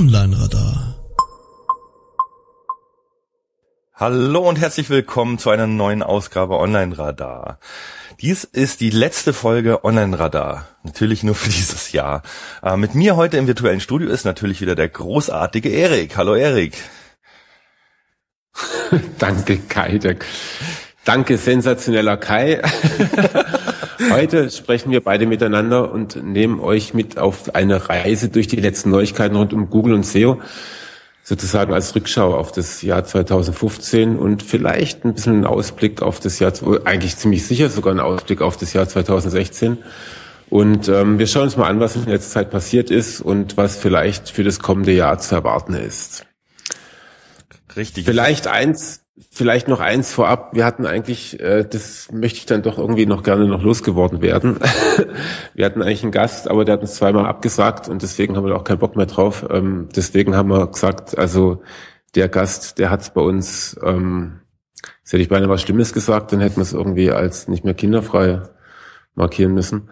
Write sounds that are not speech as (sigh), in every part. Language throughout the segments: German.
Online-Radar. Hallo und herzlich willkommen zu einer neuen Ausgabe Online-Radar. Dies ist die letzte Folge Online-Radar. Natürlich nur für dieses Jahr. Äh, mit mir heute im virtuellen Studio ist natürlich wieder der großartige Erik. Hallo Erik. (laughs) Danke Kai. Danke sensationeller Kai. (laughs) Heute sprechen wir beide miteinander und nehmen euch mit auf eine Reise durch die letzten Neuigkeiten rund um Google und SEO, sozusagen als Rückschau auf das Jahr 2015 und vielleicht ein bisschen einen Ausblick auf das Jahr, eigentlich ziemlich sicher sogar einen Ausblick auf das Jahr 2016. Und ähm, wir schauen uns mal an, was in letzter Zeit passiert ist und was vielleicht für das kommende Jahr zu erwarten ist. Richtig. Vielleicht eins, Vielleicht noch eins vorab. Wir hatten eigentlich, äh, das möchte ich dann doch irgendwie noch gerne noch losgeworden werden. (laughs) wir hatten eigentlich einen Gast, aber der hat uns zweimal abgesagt und deswegen haben wir auch keinen Bock mehr drauf. Ähm, deswegen haben wir gesagt, also der Gast, der hat es bei uns, ähm, jetzt hätte ich beinahe was Schlimmes gesagt, dann hätten wir es irgendwie als nicht mehr kinderfrei markieren müssen.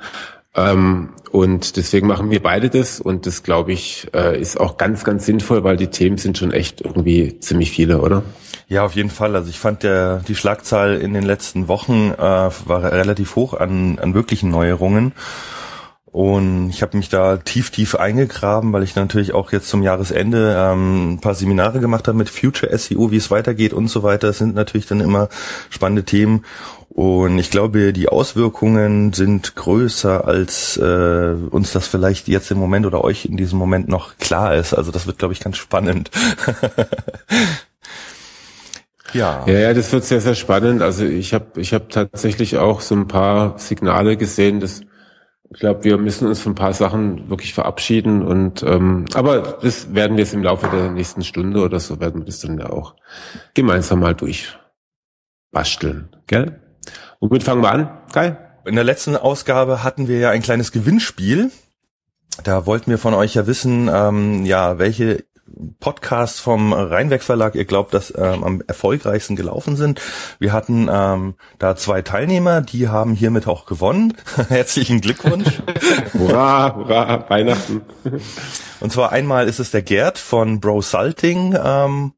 Ähm, und deswegen machen wir beide das und das, glaube ich, äh, ist auch ganz, ganz sinnvoll, weil die Themen sind schon echt irgendwie ziemlich viele, oder? Ja, auf jeden Fall. Also ich fand der, die Schlagzahl in den letzten Wochen äh, war relativ hoch an, an wirklichen Neuerungen. Und ich habe mich da tief, tief eingegraben, weil ich natürlich auch jetzt zum Jahresende ähm, ein paar Seminare gemacht habe mit Future SEO, wie es weitergeht und so weiter. Das sind natürlich dann immer spannende Themen. Und ich glaube, die Auswirkungen sind größer, als äh, uns das vielleicht jetzt im Moment oder euch in diesem Moment noch klar ist. Also das wird, glaube ich, ganz spannend. (laughs) Ja. ja, ja, das wird sehr, sehr spannend. Also ich habe ich hab tatsächlich auch so ein paar Signale gesehen, dass ich glaube, wir müssen uns von ein paar Sachen wirklich verabschieden und ähm, aber das werden wir jetzt im Laufe der nächsten Stunde oder so werden wir das dann ja auch gemeinsam mal durchbasteln, gell? Womit fangen wir an, Kai? In der letzten Ausgabe hatten wir ja ein kleines Gewinnspiel. Da wollten wir von euch ja wissen, ähm, ja, welche Podcast vom Rheinweg Verlag, ihr glaubt, dass ähm, am erfolgreichsten gelaufen sind. Wir hatten ähm, da zwei Teilnehmer, die haben hiermit auch gewonnen. (laughs) Herzlichen Glückwunsch. (laughs) hurra, hurra, Weihnachten. Und zwar einmal ist es der Gerd von Bro Salting ähm,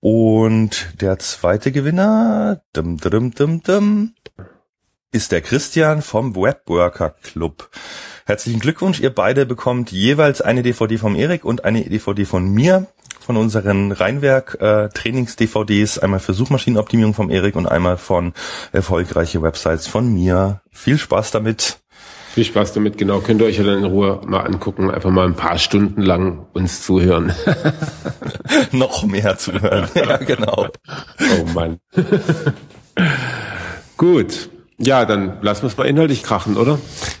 und der zweite Gewinner dum, dum, dum, dum, ist der Christian vom Webworker Club. Herzlichen Glückwunsch, ihr beide bekommt jeweils eine DVD vom Erik und eine DVD von mir von unseren Rheinwerk äh, einmal für Suchmaschinenoptimierung vom Erik und einmal von erfolgreiche Websites von mir. Viel Spaß damit. Viel Spaß damit, genau. Könnt ihr euch ja dann in Ruhe mal angucken, einfach mal ein paar Stunden lang uns zuhören. (laughs) Noch mehr zuhören. (laughs) ja, genau. Oh Mann. (laughs) Gut. Ja, dann lassen wir es mal inhaltlich krachen, oder?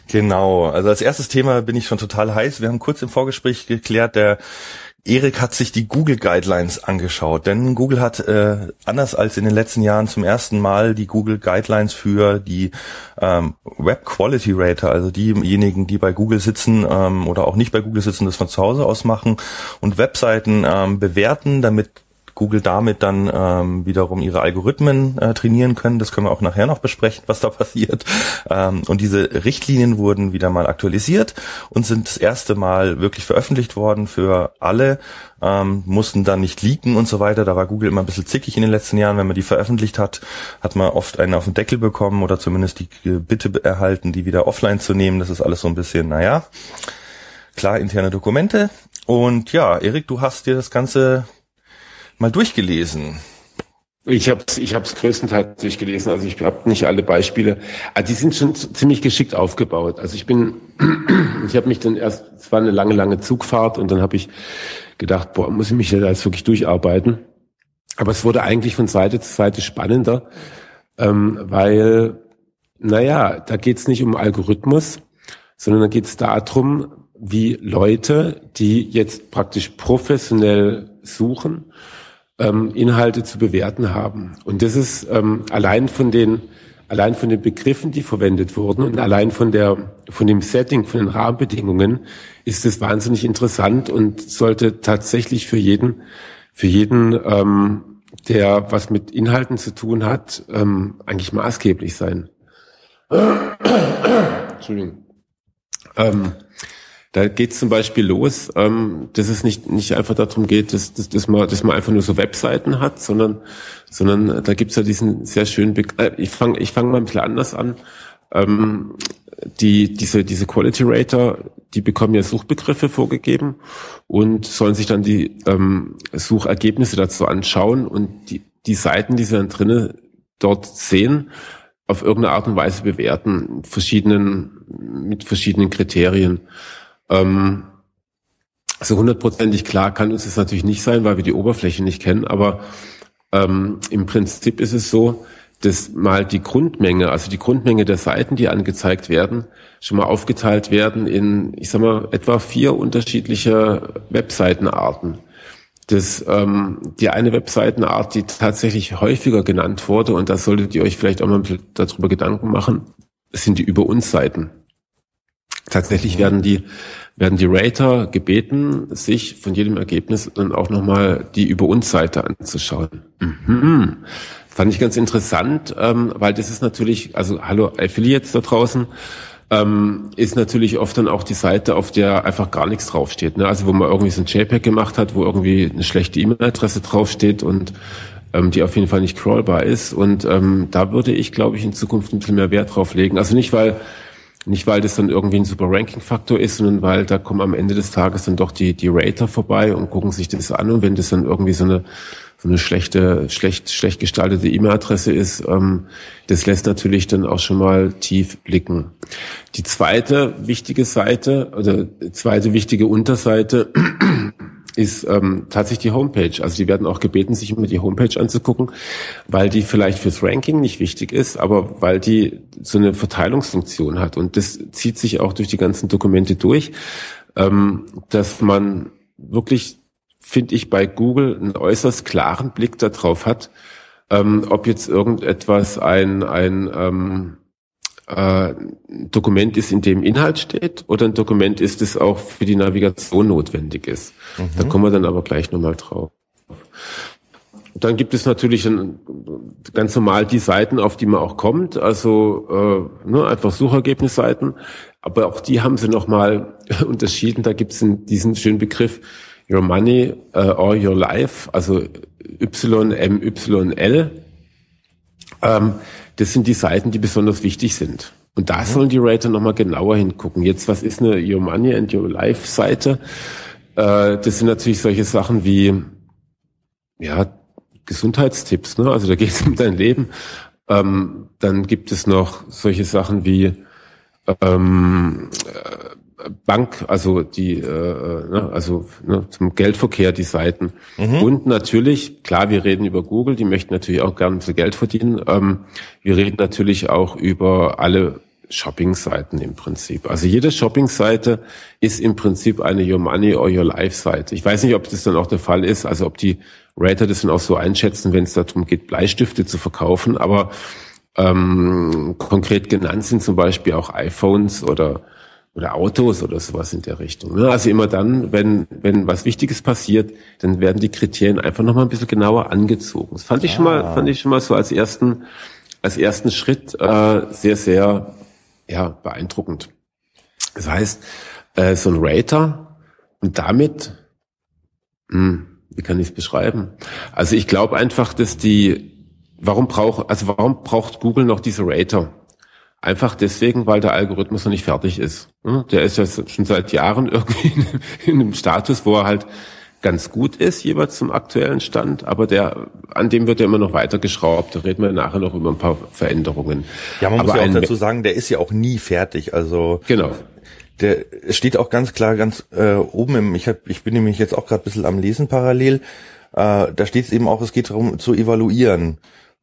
Genau. Also als erstes Thema bin ich schon total heiß. Wir haben kurz im Vorgespräch geklärt, der Erik hat sich die Google Guidelines angeschaut, denn Google hat äh, anders als in den letzten Jahren zum ersten Mal die Google Guidelines für die ähm, Web Quality Rater, also diejenigen, die bei Google sitzen ähm, oder auch nicht bei Google sitzen, das von zu Hause aus machen und Webseiten ähm, bewerten, damit Google damit dann ähm, wiederum ihre Algorithmen äh, trainieren können. Das können wir auch nachher noch besprechen, (laughs) was da passiert. Ähm, und diese Richtlinien wurden wieder mal aktualisiert und sind das erste Mal wirklich veröffentlicht worden für alle, ähm, mussten dann nicht leaken und so weiter. Da war Google immer ein bisschen zickig in den letzten Jahren. Wenn man die veröffentlicht hat, hat man oft einen auf den Deckel bekommen oder zumindest die Bitte erhalten, die wieder offline zu nehmen. Das ist alles so ein bisschen, naja, klar interne Dokumente. Und ja, Erik, du hast dir das Ganze mal durchgelesen? Ich habe es ich hab's größtenteils durchgelesen. Also ich habe nicht alle Beispiele. Aber die sind schon ziemlich geschickt aufgebaut. Also ich bin, (clears throat) ich habe mich dann erst, es war eine lange, lange Zugfahrt und dann habe ich gedacht, boah, muss ich mich da jetzt wirklich durcharbeiten. Aber es wurde eigentlich von Seite zu Seite spannender, ähm, weil, naja, da geht es nicht um Algorithmus, sondern da geht es darum, wie Leute, die jetzt praktisch professionell suchen, ähm, Inhalte zu bewerten haben. Und das ist ähm, allein von den allein von den Begriffen, die verwendet wurden und allein von der von dem Setting, von den Rahmenbedingungen ist es wahnsinnig interessant und sollte tatsächlich für jeden für jeden ähm, der was mit Inhalten zu tun hat, ähm, eigentlich maßgeblich sein. Entschuldigung. Ähm, Da geht es zum Beispiel los, ähm, dass es nicht, nicht einfach darum geht, dass, dass, dass, man, dass man einfach nur so Webseiten hat, sondern, sondern da gibt's ja diesen sehr schönen Begriff. Äh, ich fange ich fang mal ein bisschen anders an. Ähm, die, diese, diese Quality Rater, die bekommen ja Suchbegriffe vorgegeben und sollen sich dann die ähm, Suchergebnisse dazu anschauen und die, die Seiten, die sie dann drinnen dort sehen, auf irgendeine Art und Weise bewerten, verschiedenen, mit verschiedenen Kriterien. Ähm, so hundertprozentig klar kann uns das natürlich nicht sein, weil wir die Oberfläche nicht kennen, aber ähm, im Prinzip ist es so, dass mal die Grundmenge, also die Grundmenge der Seiten, die angezeigt werden, schon mal aufgeteilt werden in, ich sag mal, etwa vier unterschiedliche Webseitenarten. Das, ähm, die eine Webseitenart, die tatsächlich häufiger genannt wurde, und da solltet ihr euch vielleicht auch mal darüber Gedanken machen, sind die Über uns Seiten. Tatsächlich werden die werden die Rater gebeten, sich von jedem Ergebnis dann auch nochmal die Über uns Seite anzuschauen. Mhm. Fand ich ganz interessant, ähm, weil das ist natürlich, also hallo Affiliates da draußen, ähm, ist natürlich oft dann auch die Seite, auf der einfach gar nichts draufsteht. Ne? Also wo man irgendwie so ein JPEG gemacht hat, wo irgendwie eine schlechte E-Mail-Adresse draufsteht und ähm, die auf jeden Fall nicht crawlbar ist. Und ähm, da würde ich, glaube ich, in Zukunft ein bisschen mehr Wert drauf legen. Also nicht, weil nicht, weil das dann irgendwie ein super Ranking-Faktor ist, sondern weil da kommen am Ende des Tages dann doch die, die Rater vorbei und gucken sich das an. Und wenn das dann irgendwie so eine, so eine schlechte, schlecht, schlecht gestaltete E-Mail-Adresse ist, ähm, das lässt natürlich dann auch schon mal tief blicken. Die zweite wichtige Seite oder zweite wichtige Unterseite ist ähm, tatsächlich die Homepage. Also die werden auch gebeten, sich immer die Homepage anzugucken, weil die vielleicht fürs Ranking nicht wichtig ist, aber weil die so eine Verteilungsfunktion hat. Und das zieht sich auch durch die ganzen Dokumente durch, ähm, dass man wirklich, finde ich, bei Google einen äußerst klaren Blick darauf hat, ähm, ob jetzt irgendetwas ein, ein ähm, äh, Dokument ist, in dem Inhalt steht oder ein Dokument ist, das auch für die Navigation notwendig ist. Mhm. Da kommen wir dann aber gleich nochmal drauf. Dann gibt es natürlich ein, ganz normal die Seiten, auf die man auch kommt, also äh, ne, einfach Suchergebnisseiten. Aber auch die haben sie nochmal (laughs) unterschieden. Da gibt es diesen schönen Begriff Your Money uh, or Your Life, also YMYL. Ähm, das sind die Seiten, die besonders wichtig sind. Und da mhm. sollen die Rater nochmal genauer hingucken. Jetzt, was ist eine Your Money and Your Life Seite? Äh, das sind natürlich solche Sachen wie, ja, Gesundheitstipps, ne? Also da geht es (laughs) um dein Leben. Ähm, dann gibt es noch solche Sachen wie ähm, äh, Bank, also die, äh, ne, also ne, zum Geldverkehr die Seiten. Mhm. Und natürlich, klar, wir reden über Google, die möchten natürlich auch gerne viel Geld verdienen. Ähm, wir reden natürlich auch über alle Shopping-Seiten im Prinzip. Also jede Shopping-Seite ist im Prinzip eine Your Money or Your Life-Seite. Ich weiß nicht, ob das dann auch der Fall ist, also ob die Rater das dann auch so einschätzen, wenn es darum geht, Bleistifte zu verkaufen, aber ähm, konkret genannt sind zum Beispiel auch iPhones oder oder Autos oder sowas in der Richtung. Ne? Also immer dann, wenn, wenn was Wichtiges passiert, dann werden die Kriterien einfach nochmal ein bisschen genauer angezogen. Das fand ich schon mal, fand ich schon mal so als ersten, als ersten Schritt äh, sehr, sehr ja, beeindruckend. Das heißt, äh, so ein Rater und damit, hm, wie kann ich es beschreiben? Also ich glaube einfach, dass die, warum braucht, also warum braucht Google noch diese Rater? Einfach deswegen, weil der Algorithmus noch nicht fertig ist. Der ist ja schon seit Jahren (laughs) irgendwie in einem Status, wo er halt ganz gut ist, jeweils zum aktuellen Stand, aber der, an dem wird ja immer noch weiter geschraubt. Da reden wir nachher noch über ein paar Veränderungen. Ja, man aber muss ja auch dazu sagen, der ist ja auch nie fertig. Also genau. Der steht auch ganz klar ganz äh, oben im, ich, hab, ich bin nämlich jetzt auch gerade ein bisschen am Lesen parallel. Äh, da steht es eben auch, es geht darum zu evaluieren.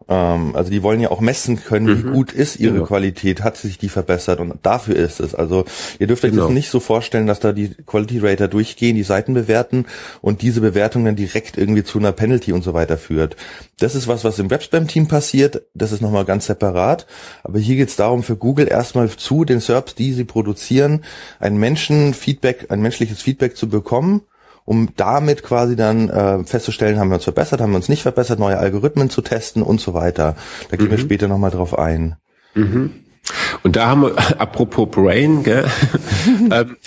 Ähm, also die wollen ja auch messen können, mhm. wie gut ist ihre genau. Qualität, hat sich die verbessert und dafür ist es. Also ihr dürft euch genau. das nicht so vorstellen, dass da die Quality Rater durchgehen, die Seiten bewerten und diese Bewertung dann direkt irgendwie zu einer Penalty und so weiter führt. Das ist was, was im Webspam-Team passiert, das ist nochmal ganz separat. Aber hier geht es darum, für Google erstmal zu den SERPs, die sie produzieren, ein Menschen-Feedback, ein menschliches Feedback zu bekommen um damit quasi dann äh, festzustellen, haben wir uns verbessert, haben wir uns nicht verbessert, neue Algorithmen zu testen und so weiter. Da gehen mhm. wir später nochmal drauf ein. Mhm. Und da haben wir, (laughs) apropos Brain, gell, (laughs) ähm,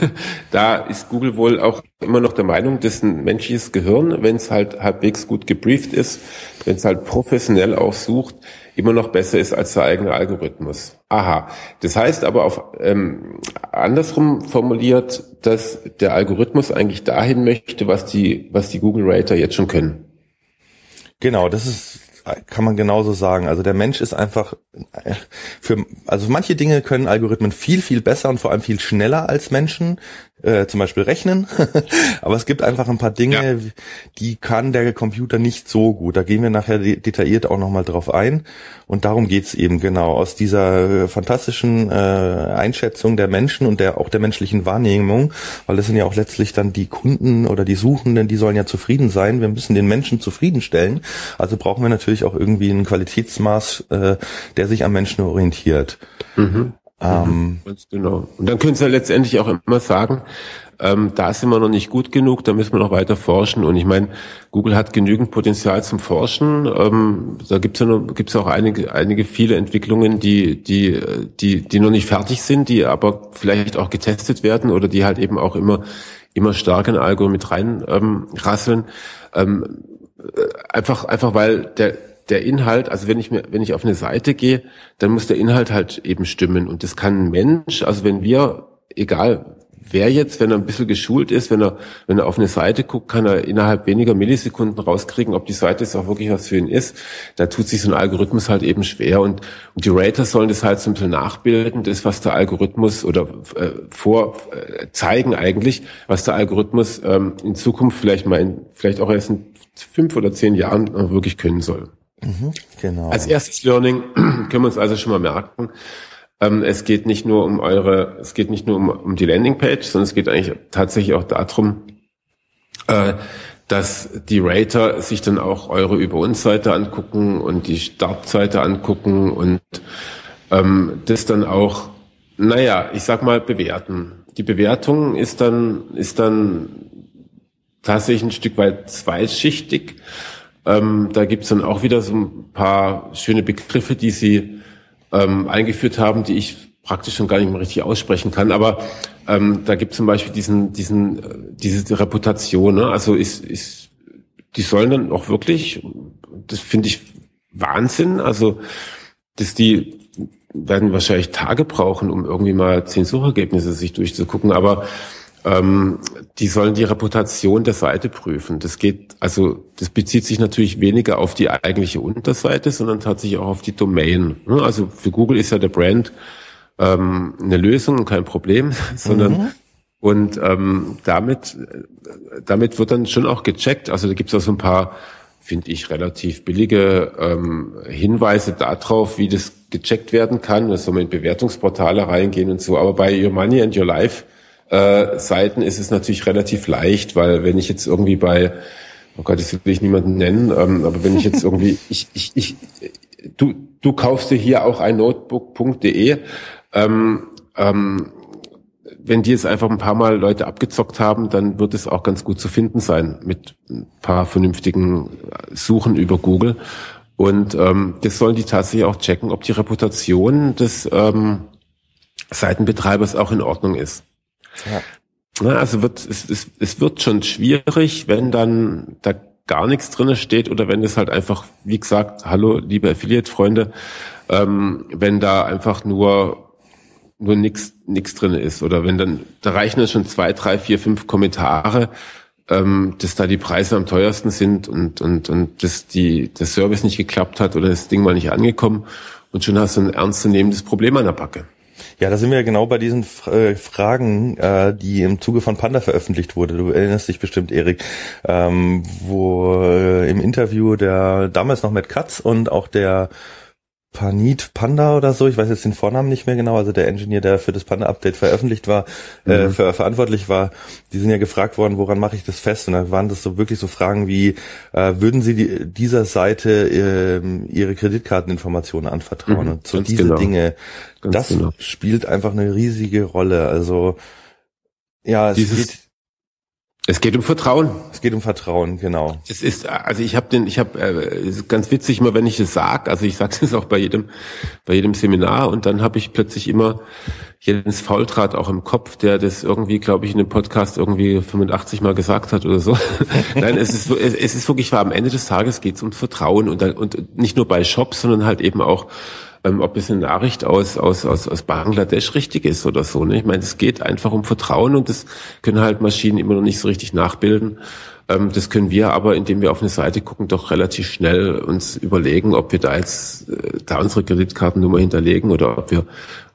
(laughs) da ist Google wohl auch immer noch der Meinung, dass ein menschliches Gehirn, wenn es halt halbwegs gut gebrieft ist, wenn es halt professionell aufsucht, immer noch besser ist als der eigene Algorithmus. Aha. Das heißt aber auf ähm, andersrum formuliert, dass der Algorithmus eigentlich dahin möchte, was die, was die Google Rater jetzt schon können. Genau, das ist kann man genauso sagen. Also der Mensch ist einfach für also manche Dinge können Algorithmen viel viel besser und vor allem viel schneller als Menschen äh, zum Beispiel rechnen. (laughs) Aber es gibt einfach ein paar Dinge, ja. die kann der Computer nicht so gut. Da gehen wir nachher de detailliert auch nochmal drauf ein. Und darum geht's eben genau. Aus dieser fantastischen äh, Einschätzung der Menschen und der auch der menschlichen Wahrnehmung, weil das sind ja auch letztlich dann die Kunden oder die Suchenden, die sollen ja zufrieden sein. Wir müssen den Menschen zufriedenstellen. Also brauchen wir natürlich auch irgendwie ein Qualitätsmaß, äh, der sich am Menschen orientiert. Mhm. Ähm, Ganz genau. Und dann können Sie ja letztendlich auch immer sagen, ähm, da sind wir noch nicht gut genug, da müssen wir noch weiter forschen. Und ich meine, Google hat genügend Potenzial zum Forschen. Ähm, da gibt's ja noch, gibt's auch einige, einige viele Entwicklungen, die, die, die, die noch nicht fertig sind, die aber vielleicht auch getestet werden oder die halt eben auch immer, immer stark in Algorithmen mit rein ähm, rasseln. Ähm, äh, einfach, einfach weil der der Inhalt, also wenn ich mir, wenn ich auf eine Seite gehe, dann muss der Inhalt halt eben stimmen. Und das kann ein Mensch, also wenn wir, egal wer jetzt, wenn er ein bisschen geschult ist, wenn er, wenn er auf eine Seite guckt, kann er innerhalb weniger Millisekunden rauskriegen, ob die Seite jetzt auch wirklich was für ihn ist. Da tut sich so ein Algorithmus halt eben schwer und, und die Rater sollen das halt so ein bisschen nachbilden, das, was der Algorithmus oder äh, vor äh, zeigen eigentlich, was der Algorithmus ähm, in Zukunft vielleicht mal in, vielleicht auch erst in fünf oder zehn Jahren äh, wirklich können soll. Mhm, genau. Als erstes Learning (clears throat) können wir uns also schon mal merken, ähm, es geht nicht nur um eure, es geht nicht nur um, um die Landingpage, sondern es geht eigentlich tatsächlich auch darum, äh, dass die Rater sich dann auch eure Über uns Seite angucken und die Startseite angucken und ähm, das dann auch, naja, ich sag mal bewerten. Die Bewertung ist dann, ist dann tatsächlich ein Stück weit zweischichtig. Ähm, da gibt's dann auch wieder so ein paar schöne Begriffe, die Sie ähm, eingeführt haben, die ich praktisch schon gar nicht mehr richtig aussprechen kann. Aber ähm, da gibt zum Beispiel diesen, diesen, äh, diese Reputation. Ne? Also ist, ist, die sollen dann auch wirklich, das finde ich Wahnsinn. Also dass die werden wahrscheinlich Tage brauchen, um irgendwie mal zehn Suchergebnisse sich durchzugucken. Aber ähm, die sollen die Reputation der Seite prüfen. Das geht, also das bezieht sich natürlich weniger auf die eigentliche Unterseite, sondern tatsächlich auch auf die Domain. Ne? Also für Google ist ja der Brand ähm, eine Lösung und kein Problem, (laughs) sondern mhm. und ähm, damit, damit wird dann schon auch gecheckt. Also da gibt es auch so ein paar, finde ich, relativ billige ähm, Hinweise darauf, wie das gecheckt werden kann. Da soll man in Bewertungsportale reingehen und so. Aber bei Your Money and Your Life äh, Seiten ist es natürlich relativ leicht, weil wenn ich jetzt irgendwie bei, oh Gott, das will ich niemanden nennen, ähm, aber wenn ich jetzt (laughs) irgendwie, ich, ich, ich, du, du kaufst dir hier auch ein Notebook.de, ähm, ähm, wenn die jetzt einfach ein paar Mal Leute abgezockt haben, dann wird es auch ganz gut zu finden sein mit ein paar vernünftigen Suchen über Google. Und ähm, das sollen die tatsächlich auch checken, ob die Reputation des ähm, Seitenbetreibers auch in Ordnung ist. Ja. Na, also wird, es, es, es wird schon schwierig, wenn dann da gar nichts drinne steht oder wenn es halt einfach, wie gesagt, hallo, liebe Affiliate-Freunde, ähm, wenn da einfach nur nur nichts nix drin ist oder wenn dann da reichen ja schon zwei, drei, vier, fünf Kommentare, ähm, dass da die Preise am teuersten sind und und und dass die der Service nicht geklappt hat oder das Ding mal nicht angekommen und schon hast du ein ernstzunehmendes Problem an der Backe. Ja, da sind wir genau bei diesen äh, Fragen, äh, die im Zuge von Panda veröffentlicht wurde. Du erinnerst dich bestimmt, Erik, ähm, wo äh, im Interview der damals noch mit Katz und auch der Panit Panda oder so, ich weiß jetzt den Vornamen nicht mehr genau, also der Engineer, der für das Panda-Update veröffentlicht war, äh, mhm. äh, für, verantwortlich war, die sind ja gefragt worden, woran mache ich das fest? Und dann waren das so wirklich so Fragen wie, äh, würden Sie die, dieser Seite äh, Ihre Kreditkarteninformationen anvertrauen? Mhm, und so diese genau. Dinge, ganz das genau. spielt einfach eine riesige Rolle. Also ja, es Dieses, geht Es geht um Vertrauen. Es geht um Vertrauen, genau. Es ist, also ich habe den, ich habe äh, ganz witzig immer, wenn ich es sag, also ich sage es (laughs) auch bei jedem, bei jedem Seminar und dann habe ich plötzlich immer Jens Faultrat auch im Kopf, der das irgendwie, glaube ich, in dem Podcast irgendwie 85 Mal gesagt hat oder so. (laughs) Nein, es ist, es ist wirklich wahr. Am Ende des Tages geht es um Vertrauen und, und nicht nur bei Shops, sondern halt eben auch ähm, ob es eine Nachricht aus, aus, aus, aus Bangladesch richtig ist oder so. Ne? Ich meine, es geht einfach um Vertrauen und das können halt Maschinen immer noch nicht so richtig nachbilden. Ähm, das können wir aber, indem wir auf eine Seite gucken, doch relativ schnell uns überlegen, ob wir da jetzt äh, da unsere Kreditkartennummer hinterlegen oder ob wir,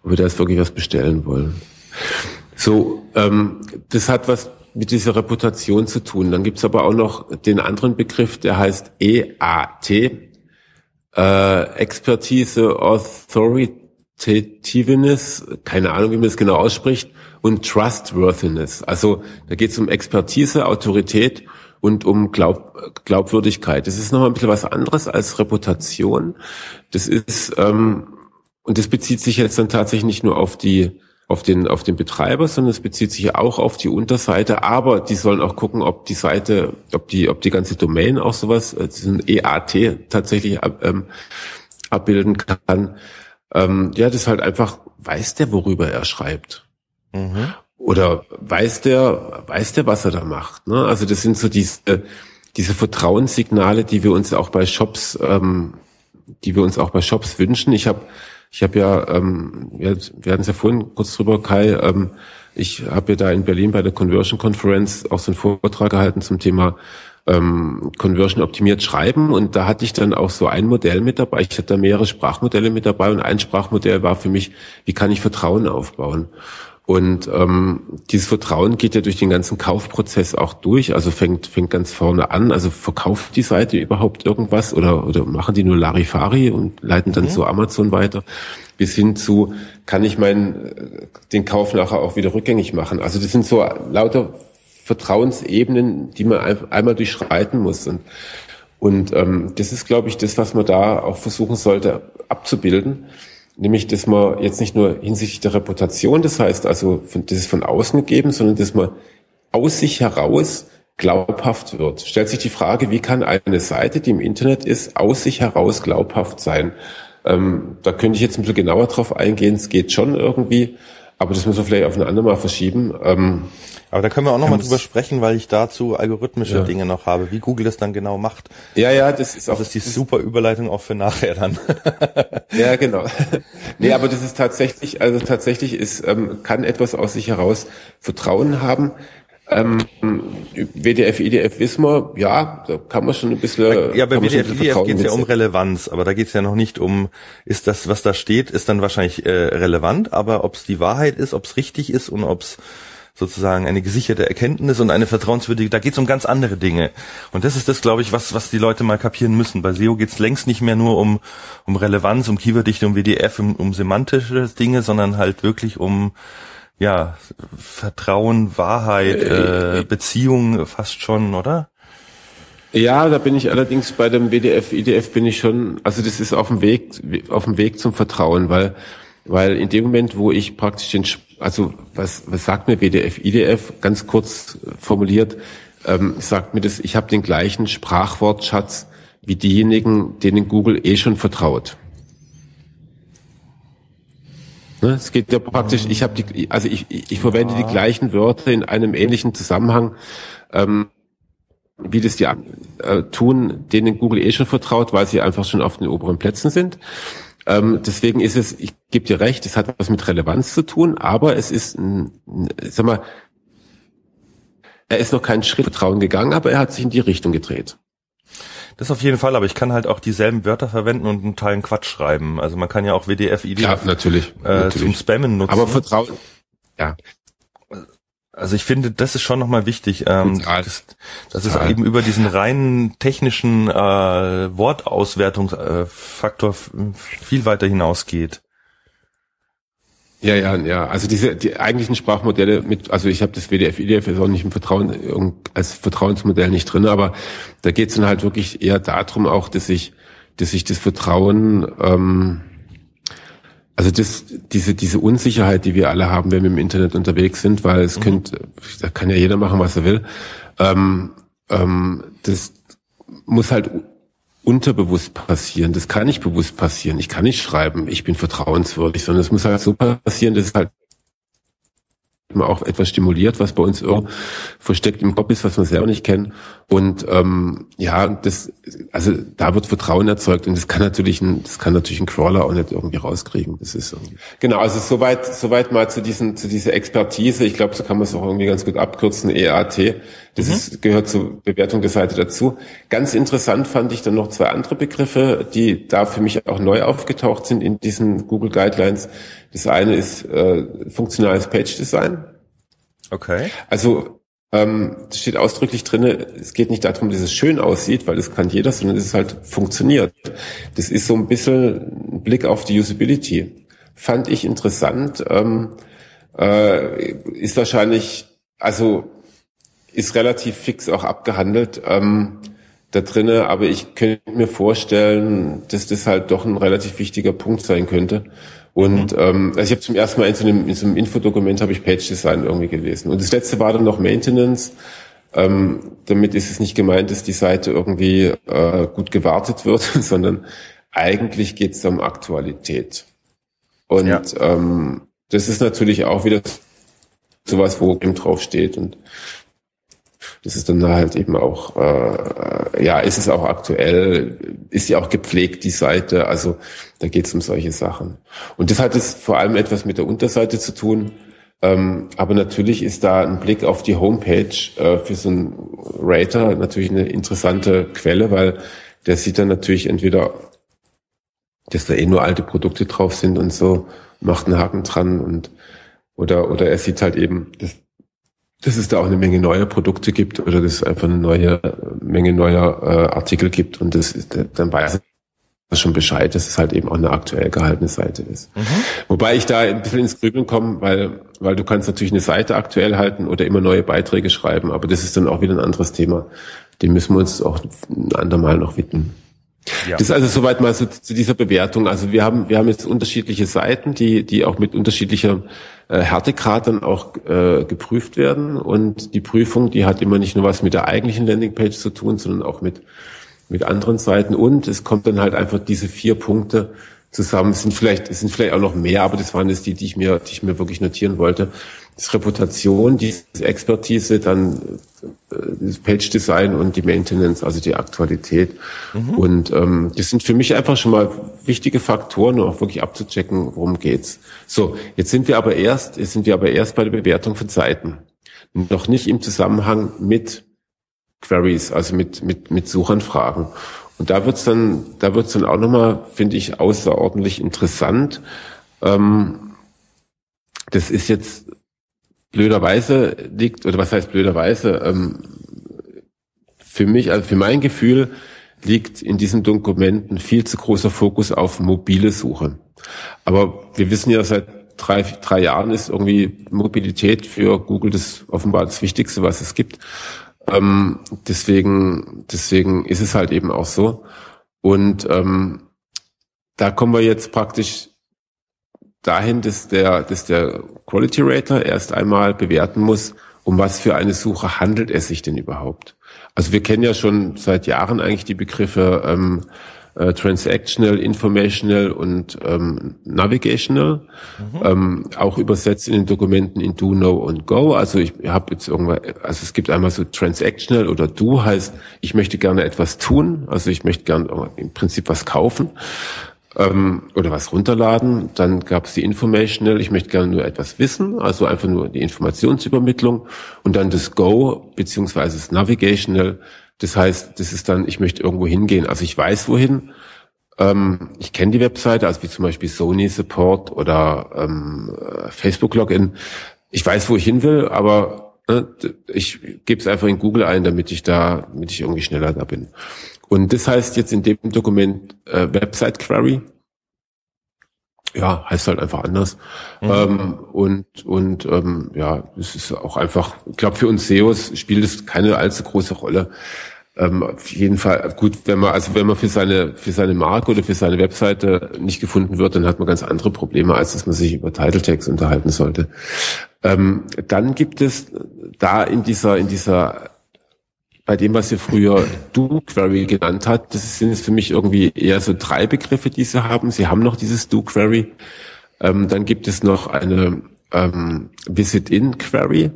ob wir da jetzt wirklich was bestellen wollen. So, ähm, das hat was mit dieser Reputation zu tun. Dann gibt's aber auch noch den anderen Begriff, der heißt EAT, äh, Expertise, Authoritativeness, keine Ahnung, wie man das genau ausspricht, und Trustworthiness. Also da geht es um Expertise, Autorität und um Glaub, Glaubwürdigkeit. Das ist nochmal ein bisschen was anderes als Reputation. Das ist, ähm, und das bezieht sich jetzt dann tatsächlich nicht nur auf die auf den, auf den Betreiber, sondern es bezieht sich auch auf die Unterseite, aber die sollen auch gucken, ob die Seite, ob die, ob die ganze Domain auch sowas, äh, diesen EAT tatsächlich ähm, abbilden kann. Ähm, ja, das ist halt einfach, weiß der, worüber er schreibt. Mhm. Oder weiß der, weiß der, was er da macht. Ne? Also das sind so diese, diese Vertrauenssignale, die wir uns auch bei Shops, ähm, die wir uns auch bei Shops wünschen. Ich habe ich habe ja, ähm, wir, hatten es ja vorhin kurz drüber, Kai, ähm, ich habe ja da in Berlin bei der Conversion Conference auch so einen Vortrag gehalten zum Thema ähm, Conversion optimiert schreiben und da hatte ich dann auch so ein Modell mit dabei. Ich hatte da mehrere Sprachmodelle mit dabei und ein Sprachmodell war für mich, wie kann ich Vertrauen aufbauen? Und ähm, dieses Vertrauen geht ja durch den ganzen Kaufprozess auch durch, also fängt fängt ganz vorne an. Also verkauft die Seite überhaupt irgendwas oder oder machen die nur Larifari und leiten dann mhm. zu Amazon weiter, bis hin zu kann ich meinen den Kauf nachher auch wieder rückgängig machen. Also das sind so lauter Vertrauensebenen, die man einmal durchschreiten muss und und ähm, das ist, glaube ich, das, was man da auch versuchen sollte abzubilden Nämlich, dass man jetzt nicht nur hinsichtlich der Reputation, das heißt also, das ist von außen gegeben, sondern dass man aus sich heraus glaubhaft wird. Stellt sich die Frage, wie kann eine Seite, die im Internet ist, aus sich heraus glaubhaft sein? Ähm, da könnte ich jetzt ein bisschen genauer drauf eingehen. Es geht schon irgendwie, aber das müssen wir vielleicht auf ein andermal verschieben. Ähm, aber da können wir auch nochmal drüber sprechen, weil ich dazu algorithmische ja. Dinge noch habe, wie Google das dann genau macht. Ja, ja, das ist auch. Das ist die super Überleitung auch für nachher dann. (laughs) ja, genau. nee, aber das ist tatsächlich, also tatsächlich ist, ähm, kann etwas aus sich heraus Vertrauen haben. Ähm, WDF, IDF wissen wir, ja, da kann man schon ein bisschen. Ja, bei WDF, IDF geht es ja um Relevanz, aber da geht es ja noch nicht um, ist das, was da steht, ist dann wahrscheinlich äh, relevant, aber ob es die Wahrheit ist, ob es richtig ist und ob es sozusagen eine gesicherte Erkenntnis und eine vertrauenswürdige, da geht es um ganz andere Dinge. Und das ist das, glaube ich, was, was die Leute mal kapieren müssen. Bei SEO geht es längst nicht mehr nur um, um Relevanz, um Keyworddichte, um WDF, um, um semantische Dinge, sondern halt wirklich um ja, Vertrauen, Wahrheit, äh, Beziehung fast schon, oder? Ja, da bin ich allerdings bei dem WDF, IDF bin ich schon, also das ist auf dem Weg, auf dem Weg zum Vertrauen, weil, weil in dem Moment, wo ich praktisch den, also was, was sagt mir WDF, IDF, ganz kurz formuliert, ähm, sagt mir das, ich habe den gleichen Sprachwortschatz wie diejenigen, denen Google eh schon vertraut. Ne, es geht ja praktisch, ich habe die, also ich, ich verwende die gleichen Wörter in einem ähnlichen Zusammenhang, ähm, wie das die äh, tun, denen Google eh schon vertraut, weil sie einfach schon auf den oberen Plätzen sind. Ähm, deswegen ist es, ich gebe dir recht, es hat was mit Relevanz zu tun, aber es ist, ein, sag mal, er ist noch keinen Schritt Vertrauen gegangen, aber er hat sich in die Richtung gedreht. Das auf jeden Fall, aber ich kann halt auch dieselben Wörter verwenden und einen Teil Quatsch schreiben. Also man kann ja auch WDF, IDF ja, natürlich, äh, natürlich. zum Spammen nutzen. Aber Vertrauen, ja. Also ich finde, das ist schon nochmal wichtig, ähm, dass, dass es eben über diesen reinen technischen äh, Wortauswertungsfaktor äh, viel weiter hinausgeht. Ja, ja, ja. Also diese die eigentlichen Sprachmodelle mit, also ich habe das WDF, IDF ist auch nicht im Vertrauen als Vertrauensmodell nicht drin, aber da geht es dann halt wirklich eher darum auch, dass ich, dass ich das Vertrauen ähm, also das, diese, diese Unsicherheit, die wir alle haben, wenn wir im Internet unterwegs sind, weil es mhm. könnte, da kann ja jeder machen, was er will. Ähm, ähm, das muss halt unterbewusst passieren. Das kann nicht bewusst passieren. Ich kann nicht schreiben, ich bin vertrauenswürdig, sondern es muss halt so passieren, dass es halt man auch etwas stimuliert, was bei uns irgendwo versteckt im Kopf ist, was wir selber nicht kennen. Und ähm, ja, das, also da wird Vertrauen erzeugt und das kann natürlich ein, das kann natürlich ein Crawler auch nicht irgendwie rauskriegen. Das ist irgendwie. Genau, also soweit, soweit mal zu diesen, zu dieser Expertise. Ich glaube, so kann man es auch irgendwie ganz gut abkürzen. EAT, das mhm. ist, gehört zur Bewertung der Seite dazu. Ganz interessant fand ich dann noch zwei andere Begriffe, die da für mich auch neu aufgetaucht sind in diesen Google Guidelines. Das eine ist äh, funktionales Page Design. Okay. Also ähm, steht ausdrücklich drin, es geht nicht darum, dass es schön aussieht, weil das kann jeder, sondern dass es halt funktioniert. Das ist so ein bisschen ein Blick auf die Usability. Fand ich interessant. Ähm, äh, ist wahrscheinlich, also ist relativ fix auch abgehandelt ähm, da drinne, aber ich könnte mir vorstellen, dass das halt doch ein relativ wichtiger Punkt sein könnte. Und mhm. ähm, also ich habe zum ersten Mal in so einem, in so einem Infodokument habe ich Page Design irgendwie gelesen. Und das letzte war dann noch Maintenance. Ähm, damit ist es nicht gemeint, dass die Seite irgendwie äh, gut gewartet wird, (laughs) sondern eigentlich geht es um Aktualität. Und ja. ähm, das ist natürlich auch wieder sowas, wo eben drauf steht. Und das ist dann halt eben auch, äh, ja, ist es auch aktuell, ist ja auch gepflegt, die Seite. Also da geht es um solche Sachen. Und das hat es vor allem etwas mit der Unterseite zu tun. Ähm, aber natürlich ist da ein Blick auf die Homepage äh, für so einen Rater natürlich eine interessante Quelle, weil der sieht dann natürlich entweder, dass da eh nur alte Produkte drauf sind und so, macht einen Haken dran und oder oder er sieht halt eben, dass dass es da auch eine Menge neuer Produkte gibt oder dass es einfach eine neue Menge neuer äh, Artikel gibt und das ist, dann weiß ich schon Bescheid, dass es halt eben auch eine aktuell gehaltene Seite ist. Mhm. Wobei ich da ein bisschen ins Grübeln komme, weil, weil du kannst natürlich eine Seite aktuell halten oder immer neue Beiträge schreiben, aber das ist dann auch wieder ein anderes Thema. Dem müssen wir uns auch ein andermal noch widmen. Ja. Das ist also soweit mal so zu dieser Bewertung. Also wir haben, wir haben jetzt unterschiedliche Seiten, die, die auch mit unterschiedlicher äh, Härtegrad dann auch äh, geprüft werden. Und die Prüfung, die hat immer nicht nur was mit der eigentlichen Landingpage zu tun, sondern auch mit, mit anderen Seiten. Und es kommt dann halt einfach diese vier Punkte zusammen. Es sind vielleicht, es sind vielleicht auch noch mehr, aber das waren jetzt die, die ich mir, die ich mir wirklich notieren wollte das Reputation, die Expertise, dann äh, das Page Design und die Maintenance, also die Aktualität. Mhm. Und ähm, das sind für mich einfach schon mal wichtige Faktoren, um auch wirklich abzuchecken, worum geht's. So, jetzt sind wir aber erst, jetzt sind wir aber erst bei der Bewertung von Seiten. Noch nicht im Zusammenhang mit Queries, also mit, mit, mit Suchanfragen. Und da wird's dann, da wird's dann auch nochmal, finde ich, außerordentlich interessant. Ähm, das ist jetzt blöderweise liegt, oder was heißt blöderweise, ähm, für mich, also für mein Gefühl, liegt in diesen Dokumenten viel zu großer Fokus auf mobile Suche. Aber wir wissen ja seit drei, drei Jahren ist irgendwie Mobilität für Google das offenbar das Wichtigste, was es gibt. Ähm, deswegen, deswegen ist es halt eben auch so. Und ähm, da kommen wir jetzt praktisch dahin, dass der, dass der Quality Rater erst einmal bewerten muss, um was für eine Suche handelt es sich denn überhaupt. Also wir kennen ja schon seit Jahren eigentlich die Begriffe ähm, äh, Transactional, Informational und ähm, Navigational, mhm. ähm, auch übersetzt in den Dokumenten in Do, Know und Go. Also ich habe jetzt irgendwann, also es gibt einmal so Transactional oder Do heißt, ich möchte gerne etwas tun, also ich möchte gerne im Prinzip was kaufen ähm, oder was runterladen. Dann gab es die Informational, ich möchte gerne nur etwas wissen, also einfach nur die Informationsübermittlung. Und dann das Go beziehungsweise das Navigational. Das heißt, das ist dann, ich möchte irgendwo hingehen. Also ich weiß wohin. Ähm, ich kenne die Webseite, also wie zum Beispiel Sony Support oder ähm, Facebook Login. Ich weiß, wo ich hin will, aber ne, ich gebe es einfach in Google ein, damit ich da, damit ich irgendwie schneller da bin. Und das heißt jetzt in dem Dokument äh, Website Query. Ja, heißt halt einfach anders. Mhm. Ähm, und und ähm, ja, es ist auch einfach, ich glaube, für uns SEOs spielt es keine allzu große Rolle. ähm, auf jeden Fall gut, wenn man also wenn man für seine für seine Marke oder für seine Webseite nicht gefunden wird, dann hat man ganz andere Probleme, als dass man sich über Title Tags unterhalten sollte. Ähm, dann gibt es da in dieser in dieser bei dem, was ihr früher Do-Query genannt hat, das sind für mich irgendwie eher so drei Begriffe, die sie haben. Sie haben noch dieses Do-Query. Ähm, dann gibt es noch eine ähm, Visit-In-Query.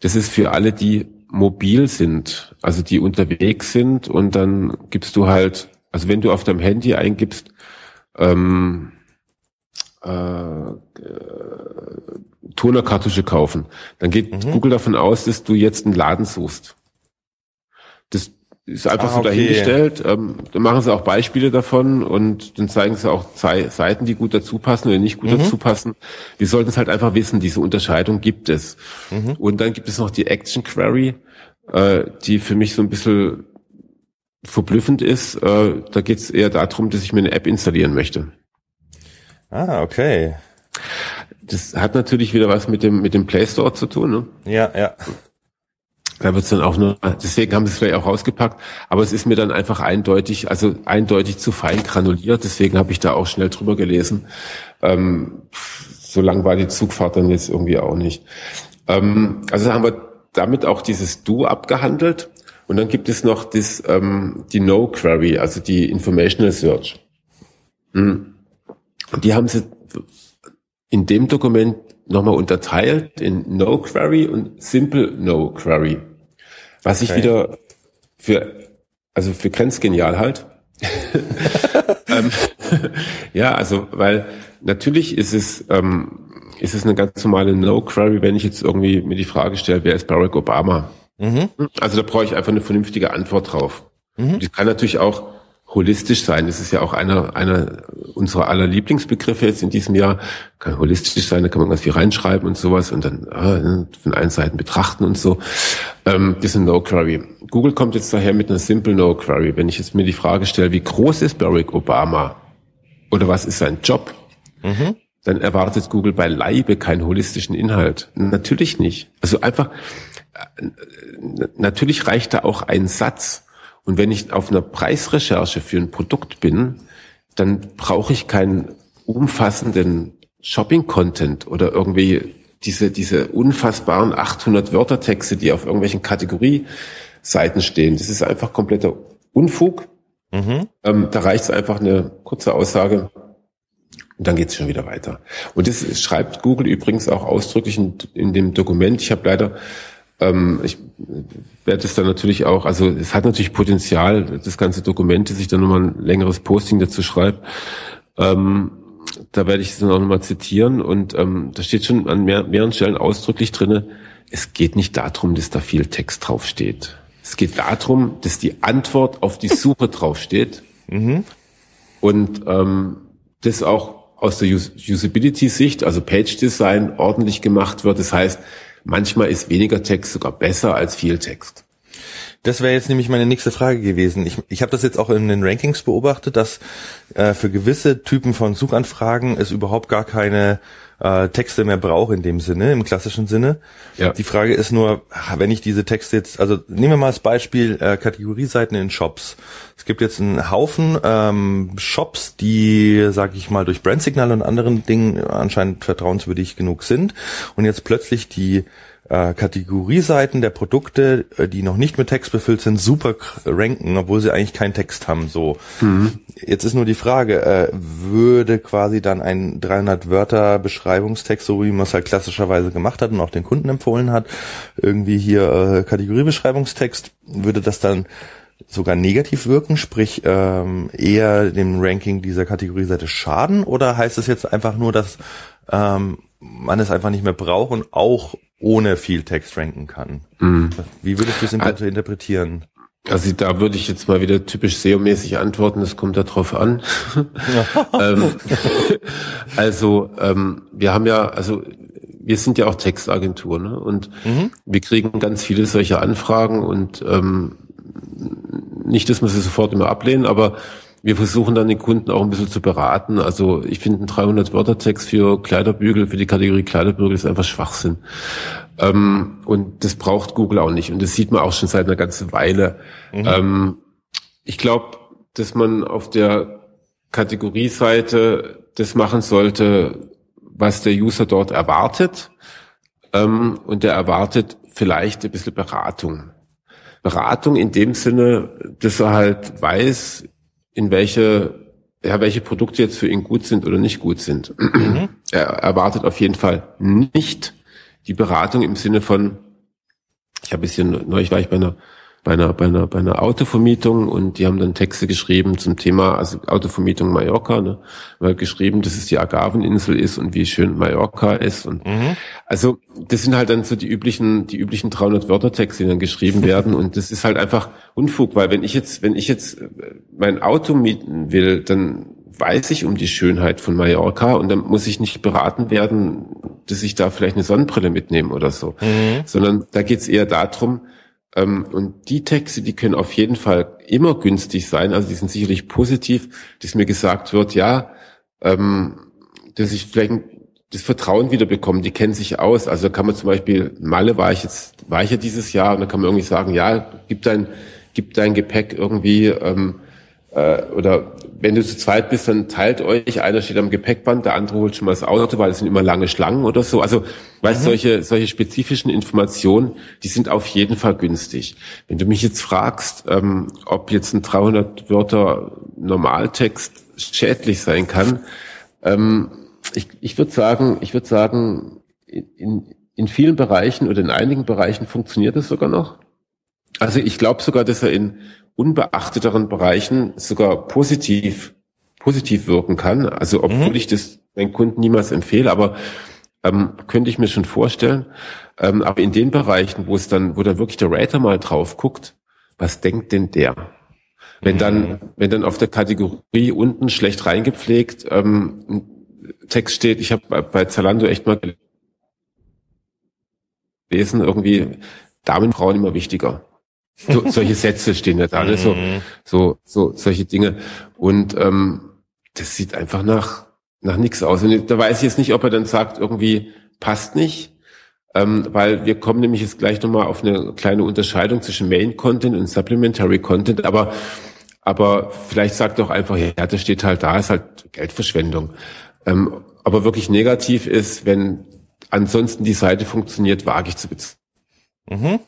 Das ist für alle, die mobil sind, also die unterwegs sind und dann gibst du halt, also wenn du auf deinem Handy eingibst, ähm, äh, äh, Tonerkartusche kaufen, dann geht mhm. Google davon aus, dass du jetzt einen Laden suchst. Das ist einfach ah, so dahingestellt. Ähm, dann machen sie auch Beispiele davon und dann zeigen sie auch Seiten, die gut dazu passen oder nicht gut mhm. dazu passen. Die sollten es halt einfach wissen, diese Unterscheidung gibt es. Mhm. Und dann gibt es noch die Action Query, äh, die für mich so ein bisschen verblüffend ist. Äh, da geht es eher darum, dass ich mir eine App installieren möchte. Ah, okay. Das hat natürlich wieder was mit dem mit dem Play Store zu tun. Ne? Ja, ja. Da wird's dann auch nur, deswegen haben sie es vielleicht auch rausgepackt, aber es ist mir dann einfach eindeutig, also eindeutig zu fein granuliert, deswegen habe ich da auch schnell drüber gelesen. Ähm, so lang war die Zugfahrt dann jetzt irgendwie auch nicht. Ähm, also haben wir damit auch dieses Do abgehandelt und dann gibt es noch das, ähm, die No Query, also die Informational Search. Mhm. Und die haben sie in dem Dokument nochmal unterteilt in No Query und Simple No Query. Was okay. ich wieder für, also für grenzgenial halt. (laughs) ähm, (laughs) ja, also, weil natürlich ist es, ähm, ist es eine ganz normale No-Query, wenn ich jetzt irgendwie mir die Frage stelle, wer ist Barack Obama? Mhm. Also da brauche ich einfach eine vernünftige Antwort drauf. Mhm. Die kann natürlich auch holistisch sein. Das ist ja auch einer, einer unserer aller Lieblingsbegriffe jetzt in diesem Jahr. Kann holistisch sein, da kann man ganz viel reinschreiben und sowas und dann ah, von allen Seiten betrachten und so. Ähm, das ist ein No-Query. Google kommt jetzt daher mit einer Simple No-Query. Wenn ich jetzt mir die Frage stelle, wie groß ist Barack Obama oder was ist sein Job, mhm. dann erwartet Google beileibe keinen holistischen Inhalt. Natürlich nicht. Also einfach, äh, natürlich reicht da auch ein Satz und wenn ich auf einer Preisrecherche für ein Produkt bin, dann brauche ich keinen umfassenden Shopping-Content oder irgendwie diese, diese unfassbaren 800 Wörtertexte, die auf irgendwelchen Kategorieseiten stehen. Das ist einfach kompletter Unfug. Mhm. Ähm, da reicht es einfach eine kurze Aussage und dann geht es schon wieder weiter. Und das schreibt Google übrigens auch ausdrücklich in, in dem Dokument. Ich habe leider ähm, ich werde es dann natürlich auch, also es hat natürlich Potenzial, das ganze Dokument, dass ich dann nochmal ein längeres Posting dazu schreibe. Ähm, da werde ich es dann auch nochmal zitieren und ähm, da steht schon an mehr, mehreren Stellen ausdrücklich drinne, es geht nicht darum, dass da viel Text draufsteht. Es geht darum, dass die Antwort auf die Suche draufsteht mhm. und ähm, das auch aus der Usability-Sicht, also Page-Design, ordentlich gemacht wird. Das heißt, manchmal ist weniger Text sogar besser als viel Text. Das wäre jetzt nämlich meine nächste Frage gewesen. Ich, ich habe das jetzt auch in den Rankings beobachtet, dass äh, für gewisse Typen von Suchanfragen es überhaupt gar keine äh, Texte mehr braucht in dem Sinne, im klassischen Sinne. Ja. Die Frage ist nur, wenn ich diese Texte jetzt, also nehmen wir mal als Beispiel äh, Kategorieseiten in Shops. Es gibt jetzt einen Haufen ähm, Shops, die, sage ich mal, durch Brandsignal und anderen Dingen anscheinend vertrauenswürdig genug sind und jetzt plötzlich die äh, Kategorieseiten der Produkte, äh, die noch nicht mit Text befüllt sind, super ranken, obwohl sie eigentlich keinen Text haben. So. Mhm. Jetzt ist nur die Frage, äh, würde quasi dann ein 300 Wörter Beschreibungstext, so wie man es halt klassischerweise gemacht hat und auch den Kunden empfohlen hat, irgendwie hier äh, Kategoriebeschreibungstext, würde das dann sogar negativ wirken, sprich ähm, eher dem Ranking dieser Kategorieseite schaden? Oder heißt es jetzt einfach nur, dass ähm, man es einfach nicht mehr braucht und auch ohne viel Text ranken kann. Mhm. Wie würdest du es also, interpretieren? Also da würde ich jetzt mal wieder typisch SEO-mäßig antworten, das kommt darauf an. (laughs) ähm, also ähm, wir haben ja, also wir sind ja auch Textagentur ne? und mhm. wir kriegen ganz viele solche Anfragen und ähm, nicht, dass wir sie sofort immer ablehnen, aber wir versuchen dann den Kunden auch ein bisschen zu beraten. Also ich finde ein 300 Wörter Text für Kleiderbügel, für die Kategorie Kleiderbügel ist einfach Schwachsinn. Ähm, und das braucht Google auch nicht. Und das sieht man auch schon seit einer ganzen Weile. Mhm. Ähm, ich glaube, dass man auf der Kategorieseite das machen sollte, was der User dort erwartet. Ähm, und der erwartet vielleicht ein bisschen Beratung. Beratung in dem Sinne, dass er halt weiß, in welche, ja, welche Produkte jetzt für ihn gut sind oder nicht gut sind. Mhm. (clears throat) Er erwartet auf jeden Fall nicht die Beratung im Sinne von, ich habe ein bisschen, neulich war ich bei einer bei einer, bei einer, bei einer Autovermietung und die haben dann Texte geschrieben zum Thema, also Autovermietung Mallorca, ne, weil geschrieben, dass es die Agaveninsel ist und wie schön Mallorca ist und mhm. also das sind halt dann so die üblichen, die üblichen 300 Wörter Texte, die dann geschrieben werden und das ist halt einfach Unfug, weil wenn ich jetzt, wenn ich jetzt äh, mein Auto mieten will, dann weiß ich um die Schönheit von Mallorca und dann muss ich nicht beraten werden, dass ich da vielleicht eine Sonnenbrille mitnehme oder so, mhm. sondern da geht's eher darum, ähm, und die Texte, die können auf jeden Fall immer günstig sein. Also die sind sicherlich positiv, dass mir gesagt wird, ja, ähm, dass ich vielleicht das Vertrauen wieder bekomme. Die kennen sich aus. Also kann man zum Beispiel, Malle war ich jetzt, war ich ja dieses Jahr und da kann man irgendwie sagen, ja, gib dein, gib dein Gepäck irgendwie, ähm, äh, oder wenn du zu zweit bist, dann teilt euch, einer steht am Gepäckband, der andere holt schon mal das Auto, weil es sind immer lange Schlangen oder so. Also, weißt, mhm. solche, solche spezifischen Informationen, die sind auf jeden Fall günstig. Wenn du mich jetzt fragst, ähm, ob jetzt ein 300 Wörter Normaltext schädlich sein kann, ähm, ich, ich würde sagen, ich würde sagen, in, in vielen Bereichen oder in einigen Bereichen funktioniert das sogar noch. Also ich glaube sogar, dass er in unbeachteteren Bereichen sogar positiv, positiv wirken kann. Also obwohl mhm. ich das meinen Kunden niemals empfehle, aber ähm, könnte ich mir schon vorstellen. Ähm, aber in den Bereichen, wo es dann, wo dann wirklich der Rater mal drauf guckt, was denkt denn der? Wenn dann, mhm. wenn dann auf der Kategorie unten schlecht reingepflegt ähm, ein Text steht, ich habe bei Zalando echt mal gelesen, irgendwie Damen, Frauen immer wichtiger. So, solche Sätze stehen da alle, so, mhm. so, so, solche Dinge. Und ähm, das sieht einfach nach, nach nichts aus. Und da weiß ich jetzt nicht, ob er dann sagt, irgendwie passt nicht. Ähm, weil wir kommen nämlich jetzt gleich nochmal auf eine kleine Unterscheidung zwischen Main Content und Supplementary Content, aber aber vielleicht sagt doch einfach, ja, das steht halt da, ist halt Geldverschwendung. Ähm, aber wirklich negativ ist, wenn ansonsten die Seite funktioniert, wage ich zu bezweifeln. Mhm.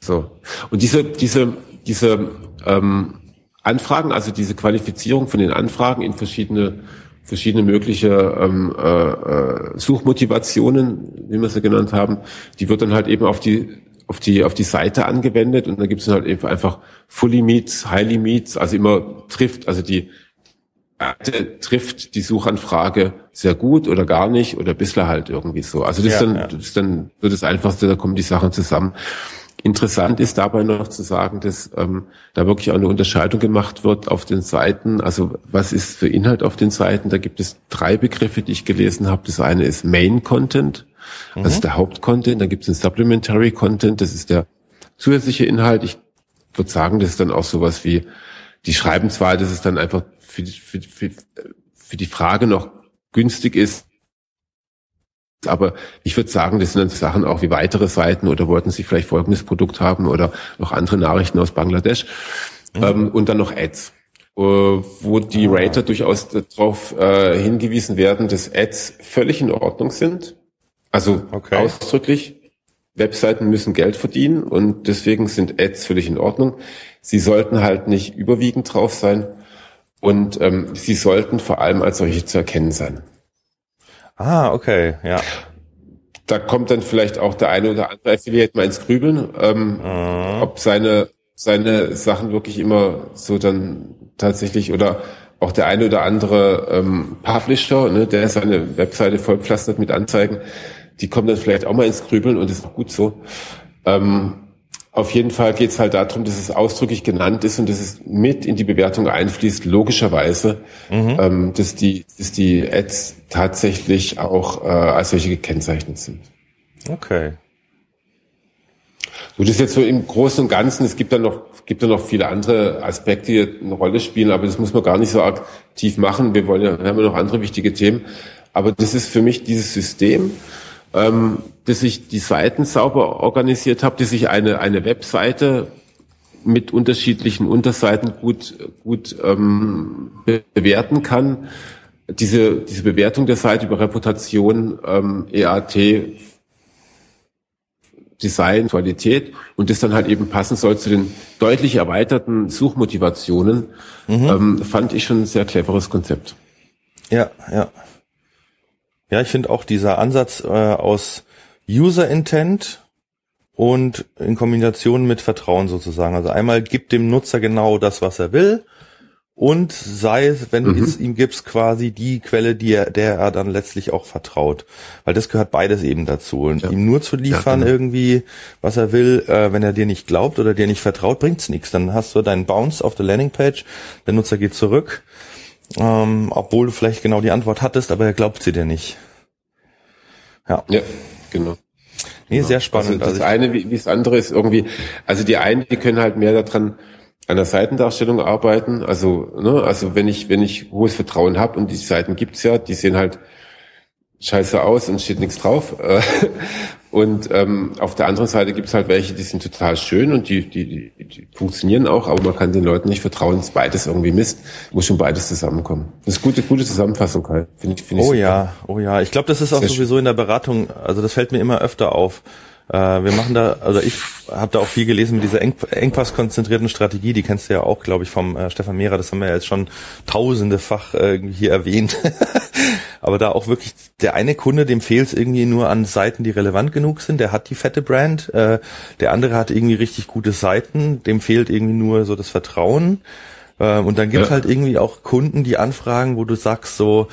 So. Und diese, diese, diese ähm, Anfragen, also diese Qualifizierung von den Anfragen in verschiedene verschiedene mögliche ähm, äh, äh, Suchmotivationen, wie wir sie genannt haben, die wird dann halt eben auf die auf die auf die Seite angewendet und dann gibt es halt eben einfach Fully Meets, Highly Meets, also immer trifft, also die äh, trifft die Suchanfrage sehr gut oder gar nicht oder bisher halt irgendwie so. Also das, ja, ist dann, ja. das ist dann so das Einfachste, da kommen die Sachen zusammen. Interessant ist dabei noch zu sagen, dass ähm, da wirklich auch eine Unterscheidung gemacht wird auf den Seiten. Also was ist für Inhalt auf den Seiten? Da gibt es drei Begriffe, die ich gelesen habe. Das eine ist Main Content, mhm. das ist der Hauptcontent. Dann gibt es einen Supplementary Content, das ist der zusätzliche Inhalt. Ich würde sagen, das ist dann auch sowas wie, die schreiben zwar, dass es dann einfach für für, für, für die Frage noch günstig ist, aber ich würde sagen, das sind dann Sachen auch wie weitere Seiten oder wollten Sie vielleicht folgendes Produkt haben oder noch andere Nachrichten aus Bangladesch. Mhm. Ähm, und dann noch Ads, äh, wo die ah. Rater durchaus darauf äh, hingewiesen werden, dass Ads völlig in Ordnung sind. Also okay. ausdrücklich, Webseiten müssen Geld verdienen und deswegen sind Ads völlig in Ordnung. Sie sollten halt nicht überwiegend drauf sein und ähm, sie sollten vor allem als solche zu erkennen sein. Ah, okay, ja. Da kommt dann vielleicht auch der eine oder andere Affiliate mal ins Grübeln, ähm, mhm. ob seine, seine Sachen wirklich immer so dann tatsächlich oder auch der eine oder andere ähm, Publisher, ne, der seine Webseite vollpflastert mit Anzeigen, die kommen dann vielleicht auch mal ins Grübeln und ist auch gut so. Ähm, auf jeden Fall geht es halt darum, dass es ausdrücklich genannt ist und dass es mit in die Bewertung einfließt, logischerweise, mhm. ähm, dass, die, dass die Ads tatsächlich auch äh, als solche gekennzeichnet sind. Okay. So, das ist jetzt so im Großen und Ganzen, es gibt da noch, gibt da noch viele andere Aspekte, die eine Rolle spielen, aber das muss man gar nicht so aktiv machen. Wir wollen ja, wir haben ja noch andere wichtige Themen. Aber das ist für mich dieses System, ähm, dass ich die Seiten sauber organisiert habe, dass ich eine, eine Webseite mit unterschiedlichen Unterseiten gut, gut ähm, bewerten kann. Diese, diese Bewertung der Seite über Reputation, ähm, EAT, Design, Qualität und das dann halt eben passen soll zu den deutlich erweiterten Suchmotivationen, mhm. ähm, fand ich schon ein sehr cleveres Konzept. Ja, ja. Ja, ich finde auch dieser Ansatz äh, aus User Intent und in Kombination mit Vertrauen sozusagen. Also einmal gibt dem Nutzer genau das, was er will und sei es, wenn mhm. du es ihm gibst, quasi die Quelle, die er, der er dann letztlich auch vertraut. Weil das gehört beides eben dazu. Und ja. ihm nur zu liefern ja, genau. irgendwie, was er will, äh, wenn er dir nicht glaubt oder dir nicht vertraut, bringt's nichts. Dann hast du deinen Bounce auf der Landingpage, der Nutzer geht zurück, ähm, obwohl du vielleicht genau die Antwort hattest, aber er glaubt sie dir nicht. Ja, ja genau. Nee, sehr spannend. Also das also eine wie, wie das andere ist irgendwie, also die einen, die können halt mehr daran an der Seitendarstellung arbeiten. Also, ne, also wenn ich, wenn ich hohes Vertrauen habe und die Seiten gibt's ja, die sehen halt scheiße aus und steht nichts drauf. (laughs) Und ähm, auf der anderen Seite gibt's halt welche, die sind total schön und die, die, die, die funktionieren auch, aber man kann den Leuten nicht vertrauen, dass beides irgendwie misst. Muss schon beides zusammenkommen. Das ist gute, gute Zusammenfassung, Kai. Find ich, find ich oh super. ja, oh ja. Ich glaube, das ist auch Sehr sowieso in der Beratung, also das fällt mir immer öfter auf. Äh, wir machen da, also ich habe da auch viel gelesen mit dieser Eng engpasskonzentrierten Strategie, die kennst du ja auch, glaube ich, vom äh, Stefan Mehrer, das haben wir ja jetzt schon tausendefach äh, hier erwähnt. (laughs) Aber da auch wirklich der eine Kunde, dem fehlt es irgendwie nur an Seiten, die relevant genug sind, der hat die fette Brand, äh, der andere hat irgendwie richtig gute Seiten, dem fehlt irgendwie nur so das Vertrauen. Äh, und dann gibt es ja. halt irgendwie auch Kunden, die anfragen, wo du sagst so,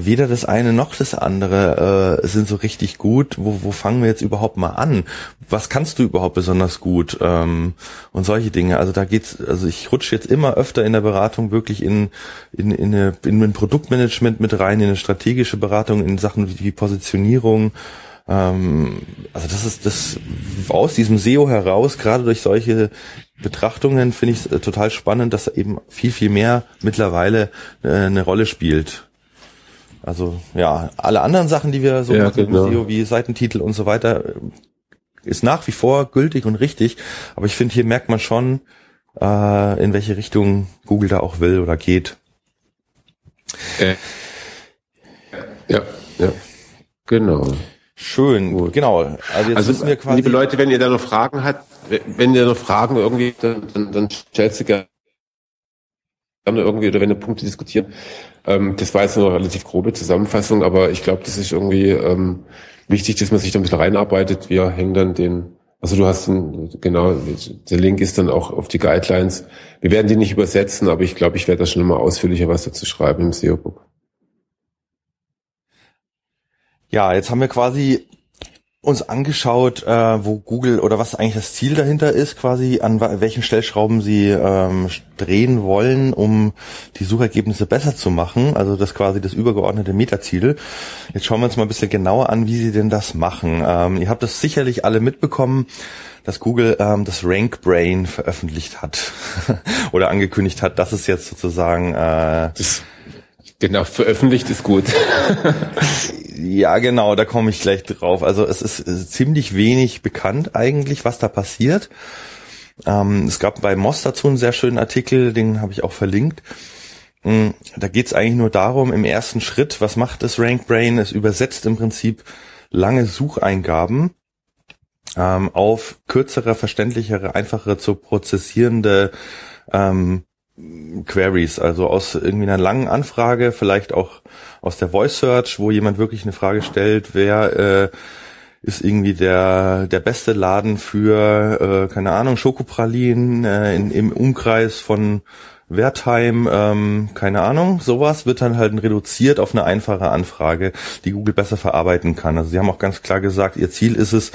weder das eine noch das andere äh, sind so richtig gut. Wo, wo fangen wir jetzt überhaupt mal an? Was kannst du überhaupt besonders gut? Ähm, und solche Dinge. Also da geht's, also ich rutsche jetzt immer öfter in der Beratung wirklich in, in, in, eine, in ein Produktmanagement mit rein, in eine strategische Beratung, in Sachen wie Positionierung. Ähm, also das ist das aus diesem SEO heraus, gerade durch solche Betrachtungen finde ich es äh, total spannend, dass eben viel, viel mehr mittlerweile äh, eine Rolle spielt. Also ja, alle anderen Sachen, die wir so ja, machen genau. SEO wie Seitentitel und so weiter, ist nach wie vor gültig und richtig. Aber ich finde, hier merkt man schon, äh, in welche Richtung Google da auch will oder geht. Äh, ja, ja, genau. Schön, Gut. genau. Also, jetzt also wir quasi liebe Leute, wenn ihr da noch Fragen habt, wenn ihr noch Fragen irgendwie, dann, dann, dann stellt sie gerne irgendwie oder wenn ihr Punkte diskutieren. Ähm, das war jetzt eine relativ grobe Zusammenfassung, aber ich glaube, das ist irgendwie ähm, wichtig, dass man sich da ein bisschen reinarbeitet. Wir hängen dann den, also du hast den, genau, der Link ist dann auch auf die Guidelines. Wir werden die nicht übersetzen, aber ich glaube, ich werde da schon mal ausführlicher was dazu schreiben im SEO-Book. Ja, jetzt haben wir quasi uns angeschaut, äh, wo Google oder was eigentlich das Ziel dahinter ist, quasi an welchen Stellschrauben sie ähm, drehen wollen, um die Suchergebnisse besser zu machen. Also das quasi das übergeordnete Metaziel. Jetzt schauen wir uns mal ein bisschen genauer an, wie sie denn das machen. Ähm, ihr habt das sicherlich alle mitbekommen, dass Google ähm, das Rank Brain veröffentlicht hat (laughs) oder angekündigt hat, dass es jetzt sozusagen äh, das Genau, veröffentlicht ist gut. (laughs) ja, genau, da komme ich gleich drauf. Also es ist äh, ziemlich wenig bekannt eigentlich, was da passiert. Ähm, es gab bei Moss dazu einen sehr schönen Artikel, den habe ich auch verlinkt. Mm, da geht es eigentlich nur darum, im ersten Schritt, was macht das RankBrain? Es übersetzt im Prinzip lange Sucheingaben ähm, auf kürzere, verständlichere, einfachere zu prozessierende ähm, Queries, also aus irgendwie einer langen Anfrage, vielleicht auch aus der Voice Search, wo jemand wirklich eine Frage stellt, wer äh, ist irgendwie der der beste Laden für äh, keine Ahnung Schokopralinen äh, in, im Umkreis von Wertheim, ähm, keine Ahnung, sowas wird dann halt reduziert auf eine einfache Anfrage, die Google besser verarbeiten kann. Also sie haben auch ganz klar gesagt, ihr Ziel ist es,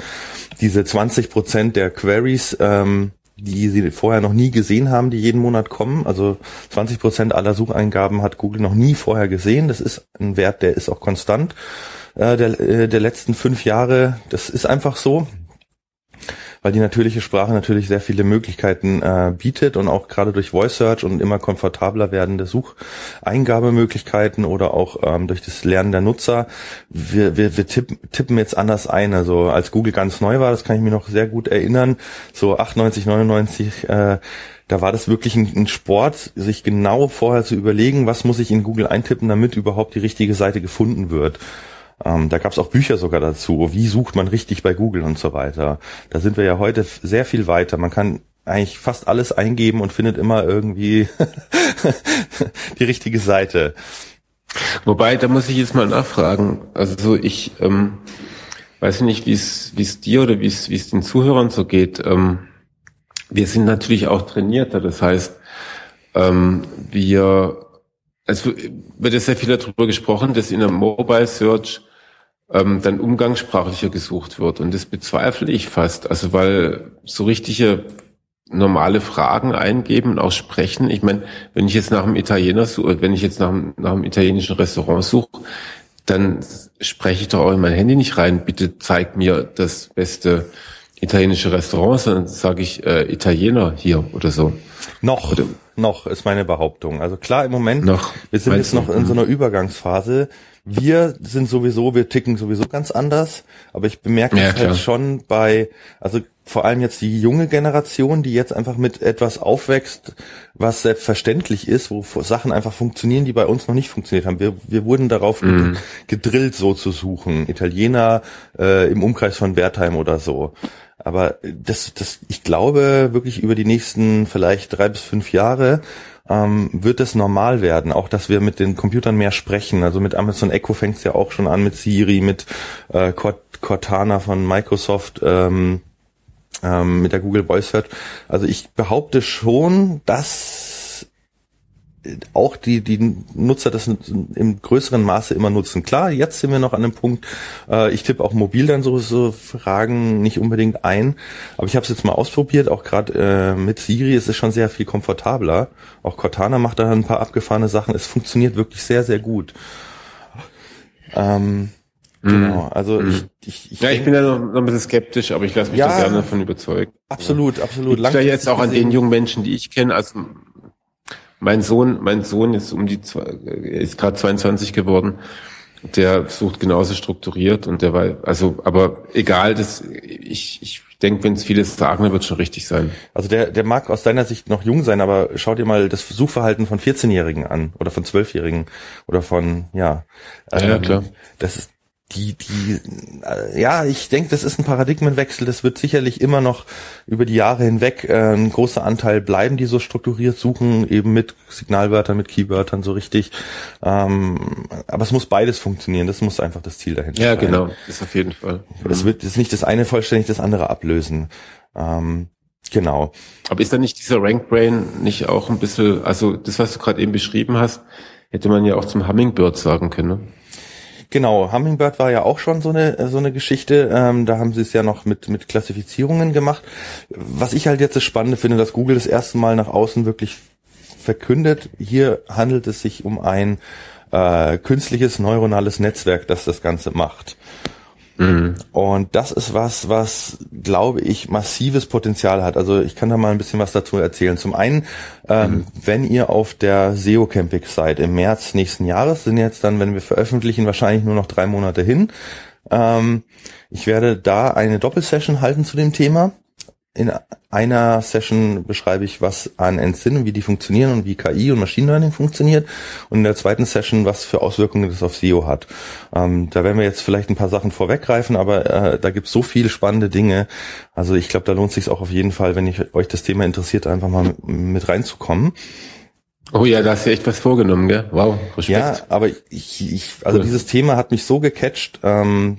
diese 20 Prozent der Queries ähm, die sie vorher noch nie gesehen haben, die jeden Monat kommen. Also 20 Prozent aller Sucheingaben hat Google noch nie vorher gesehen. Das ist ein Wert, der ist auch konstant äh, der, äh, der letzten fünf Jahre. Das ist einfach so. Weil die natürliche Sprache natürlich sehr viele Möglichkeiten äh, bietet und auch gerade durch Voice Search und immer komfortabler werdende Sucheingabemöglichkeiten oder auch ähm, durch das Lernen der Nutzer. Wir, wir, wir tippen, tippen jetzt anders ein. Also als Google ganz neu war, das kann ich mir noch sehr gut erinnern, so 98, 99, äh, da war das wirklich ein, ein, Sport, sich genau vorher zu überlegen, was muss ich in Google eintippen, damit überhaupt die richtige Seite gefunden wird. Ähm, da gab es auch Bücher sogar dazu, wie sucht man richtig bei Google und so weiter. Da sind wir ja heute sehr viel weiter. Man kann eigentlich fast alles eingeben und findet immer irgendwie (laughs) die richtige Seite. Wobei, da muss ich jetzt mal nachfragen. Also ich ähm, weiß nicht, wie es dir oder wie es wie es den Zuhörern so geht. Ähm, wir sind natürlich auch trainierter. Das heißt, ähm, wir es wird ja sehr viel darüber gesprochen, dass in der Mobile Search ähm, dann umgangssprachlicher gesucht wird. Und das bezweifle ich fast. Also weil so richtige normale Fragen eingeben und auch sprechen. Ich meine, wenn ich jetzt nach einem Italiener suche, wenn ich jetzt nach nach einem italienischen Restaurant suche, dann spreche ich doch auch in mein Handy nicht rein, bitte zeig mir das beste italienische Restaurant, sondern sage ich äh, Italiener hier oder so. Noch, oder, noch ist meine Behauptung. Also klar, im Moment, noch, wir sind jetzt noch in so einer Übergangsphase. Wir sind sowieso, wir ticken sowieso ganz anders, aber ich bemerke ja, es halt schon bei, also vor allem jetzt die junge Generation, die jetzt einfach mit etwas aufwächst, was selbstverständlich ist, wo Sachen einfach funktionieren, die bei uns noch nicht funktioniert haben. Wir, wir wurden darauf mm. gedrillt, so zu suchen. Italiener äh, im Umkreis von Wertheim oder so. Aber das, das, ich glaube wirklich über die nächsten vielleicht drei bis fünf Jahre ähm, wird es normal werden, auch dass wir mit den Computern mehr sprechen. Also mit Amazon Echo fängt es ja auch schon an, mit Siri, mit äh, Cortana von Microsoft, ähm, ähm, mit der Google Voice Search. Also ich behaupte schon, dass auch die, die Nutzer das im größeren Maße immer nutzen. Klar, jetzt sind wir noch an einem Punkt, äh, ich tippe auch mobil dann so, so Fragen nicht unbedingt ein, aber ich habe es jetzt mal ausprobiert, auch gerade äh, mit Siri ist es schon sehr viel komfortabler. Auch Cortana macht da ein paar abgefahrene Sachen. Es funktioniert wirklich sehr, sehr gut. Ähm, Genau, also mm. ich, ich, ich Ja, ich bin ja noch, noch ein bisschen skeptisch, aber ich lasse mich ja, da gerne davon überzeugen. Absolut, absolut. Ich da jetzt auch an den jungen Menschen, die ich kenne, also mein Sohn, mein Sohn ist um die, ist gerade 22 geworden. Der sucht genauso strukturiert und der war, also, aber egal, das, ich, ich denke, wenn es vieles sagen, dann wird schon richtig sein. Also der, der mag aus deiner Sicht noch jung sein, aber schau dir mal das Suchverhalten von 14-Jährigen an oder von 12-Jährigen oder von, ja. Ähm, ja, klar. Das ist, die, die, äh, ja, ich denke, das ist ein Paradigmenwechsel. Das wird sicherlich immer noch über die Jahre hinweg äh, ein großer Anteil bleiben, die so strukturiert suchen, eben mit Signalwörtern, mit Keywörtern so richtig. Ähm, aber es muss beides funktionieren. Das muss einfach das Ziel dahinter ja, sein. Ja, genau. Das auf jeden Fall. Es wird ist nicht das eine vollständig das andere ablösen. Ähm, genau. Aber ist da nicht dieser Rank Brain nicht auch ein bisschen, also das, was du gerade eben beschrieben hast, hätte man ja auch zum Hummingbird sagen können. Ne? Genau, Hummingbird war ja auch schon so eine so eine Geschichte. Ähm, da haben sie es ja noch mit mit Klassifizierungen gemacht. Was ich halt jetzt das Spannende finde, dass Google das erste Mal nach außen wirklich verkündet. Hier handelt es sich um ein äh, künstliches neuronales Netzwerk, das das Ganze macht. Mhm. Und das ist was, was, glaube ich, massives Potenzial hat. Also ich kann da mal ein bisschen was dazu erzählen. Zum einen, ähm, mhm. wenn ihr auf der SEO Campix seid im März nächsten Jahres, sind jetzt dann, wenn wir veröffentlichen, wahrscheinlich nur noch drei Monate hin. Ähm, ich werde da eine Doppelsession halten zu dem Thema in einer Session beschreibe ich, was an und wie die funktionieren und wie KI und Machine Learning funktioniert. Und in der zweiten Session, was für Auswirkungen das auf SEO hat. Ähm, da werden wir jetzt vielleicht ein paar Sachen vorweggreifen, aber äh, da gibt es so viele spannende Dinge. Also ich glaube, da lohnt sich auch auf jeden Fall, wenn ich, euch das Thema interessiert, einfach mal mit reinzukommen. Oh ja, da hast du echt was vorgenommen, gell? Wow, Respekt. Ja, aber ich, ich also cool. dieses Thema hat mich so gecatcht. Ähm,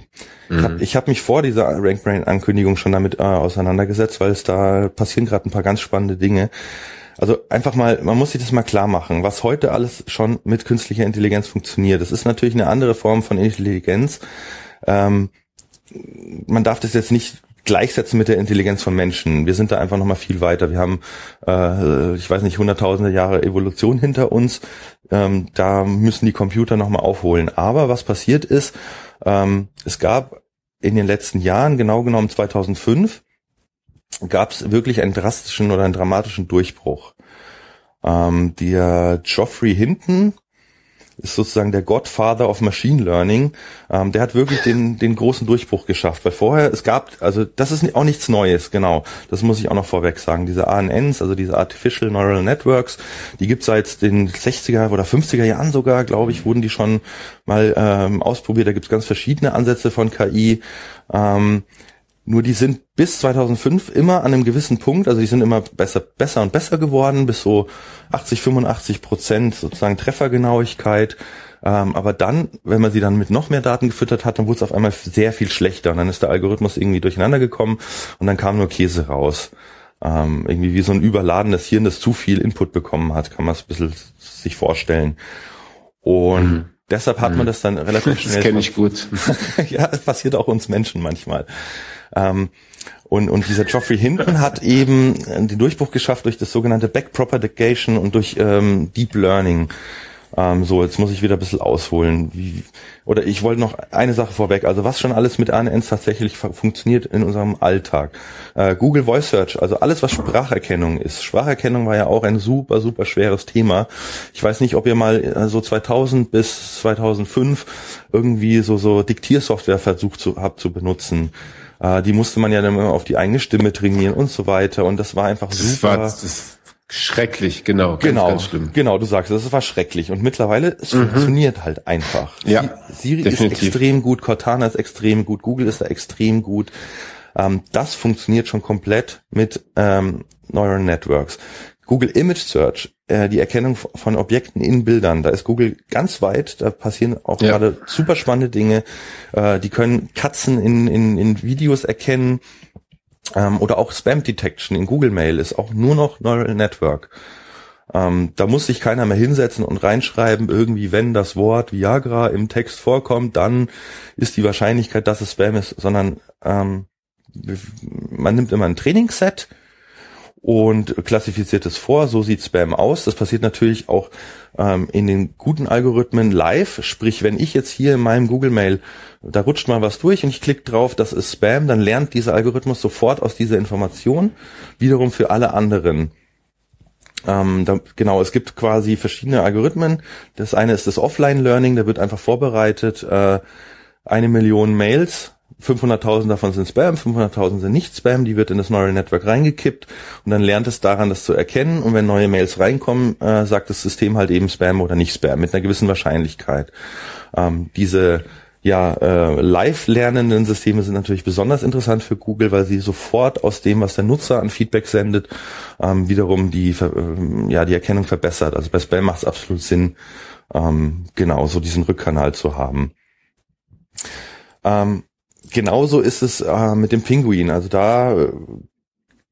mhm. Ich habe hab mich vor dieser Rank Brain Ankündigung schon damit äh, auseinandergesetzt, weil es da passieren gerade ein paar ganz spannende Dinge. Also einfach mal, man muss sich das mal klar machen, was heute alles schon mit künstlicher Intelligenz funktioniert. Das ist natürlich eine andere Form von Intelligenz. Ähm, man darf das jetzt nicht gleichsetzen mit der Intelligenz von Menschen. Wir sind da einfach noch mal viel weiter. Wir haben, äh, ich weiß nicht, hunderttausende Jahre Evolution hinter uns. Ähm, da müssen die Computer noch mal aufholen. Aber was passiert ist, ähm, es gab in den letzten Jahren, genau genommen 2005, gab es wirklich einen drastischen oder einen dramatischen Durchbruch. Ähm, der Geoffrey Hinton, ist sozusagen der Godfather of Machine Learning. Ähm, der hat wirklich den, den großen Durchbruch geschafft, weil vorher es gab, also das ist auch nichts Neues, genau. Das muss ich auch noch vorweg sagen. Diese ANNs, also diese Artificial Neural Networks, die gibt seit den 60er oder 50er Jahren sogar, glaube ich, wurden die schon mal ähm, ausprobiert. Da gibt es ganz verschiedene Ansätze von KI. Ähm, nur die sind bis 2005 immer an einem gewissen Punkt, also die sind immer besser, besser und besser geworden, bis so 80, 85 Prozent sozusagen Treffergenauigkeit. Ähm, aber dann, wenn man sie dann mit noch mehr Daten gefüttert hat, dann wurde es auf einmal sehr viel schlechter. Und dann ist der Algorithmus irgendwie durcheinander gekommen und dann kam nur Käse raus. Ähm, irgendwie wie so ein überladenes Hirn, das zu viel Input bekommen hat, kann man es ein bisschen sich vorstellen. Und mhm. deshalb hat man mhm. das dann relativ (laughs) schnell. Das kenne ich gut. (laughs) ja, es passiert auch uns Menschen manchmal. Ähm, und, und dieser Geoffrey Hinton hat eben den Durchbruch geschafft durch das sogenannte Backpropagation und durch ähm, Deep Learning. Ähm, so, jetzt muss ich wieder ein bisschen ausholen. Wie, oder ich wollte noch eine Sache vorweg. Also was schon alles mit ANNs tatsächlich funktioniert in unserem Alltag. Äh, Google Voice Search, also alles, was Spracherkennung ist. Spracherkennung war ja auch ein super, super schweres Thema. Ich weiß nicht, ob ihr mal äh, so 2000 bis 2005 irgendwie so, so Diktiersoftware versucht zu, habt zu benutzen. Äh, die musste man ja dann immer auf die eigene Stimme trainieren und so weiter. Und das war einfach das super. War, das schrecklich, genau. Ganz, genau, ganz schlimm. genau. Du sagst, das war schrecklich. Und mittlerweile es mhm. funktioniert halt einfach. Ja, Siri definitiv. ist extrem gut, Cortana ist extrem gut, Google ist da extrem gut. Ähm, das funktioniert schon komplett mit ähm, Neural Networks. Google Image Search, äh, die Erkennung von Objekten in Bildern, da ist Google ganz weit, da passieren auch ja. gerade super spannende Dinge. Äh, die können Katzen in, in, in Videos erkennen ähm, oder auch Spam Detection in Google Mail ist auch nur noch Neural Network. Ähm, da muss sich keiner mehr hinsetzen und reinschreiben, irgendwie, wenn das Wort Viagra im Text vorkommt, dann ist die Wahrscheinlichkeit, dass es Spam ist, sondern ähm, man nimmt immer ein Trainingsset, und klassifiziert es vor. So sieht Spam aus. Das passiert natürlich auch ähm, in den guten Algorithmen live. Sprich, wenn ich jetzt hier in meinem Google Mail, da rutscht mal was durch und ich klicke drauf, das ist Spam, dann lernt dieser Algorithmus sofort aus dieser Information. Wiederum für alle anderen. Ähm, da, genau, es gibt quasi verschiedene Algorithmen. Das eine ist das Offline-Learning, da wird einfach vorbereitet, äh, eine Million Mails 500.000 davon sind Spam, 500.000 sind nicht Spam, die wird in das Neural Network reingekippt und dann lernt es daran, das zu erkennen und wenn neue Mails reinkommen, äh, sagt das System halt eben Spam oder nicht Spam mit einer gewissen Wahrscheinlichkeit. Ähm, diese ja, äh, live lernenden Systeme sind natürlich besonders interessant für Google, weil sie sofort aus dem, was der Nutzer an Feedback sendet, ähm, wiederum die, äh, ja, die Erkennung verbessert. Also bei Spam macht es absolut Sinn, ähm, genau so diesen Rückkanal zu haben. Ähm, genauso ist es äh, mit dem Pinguin. Also da,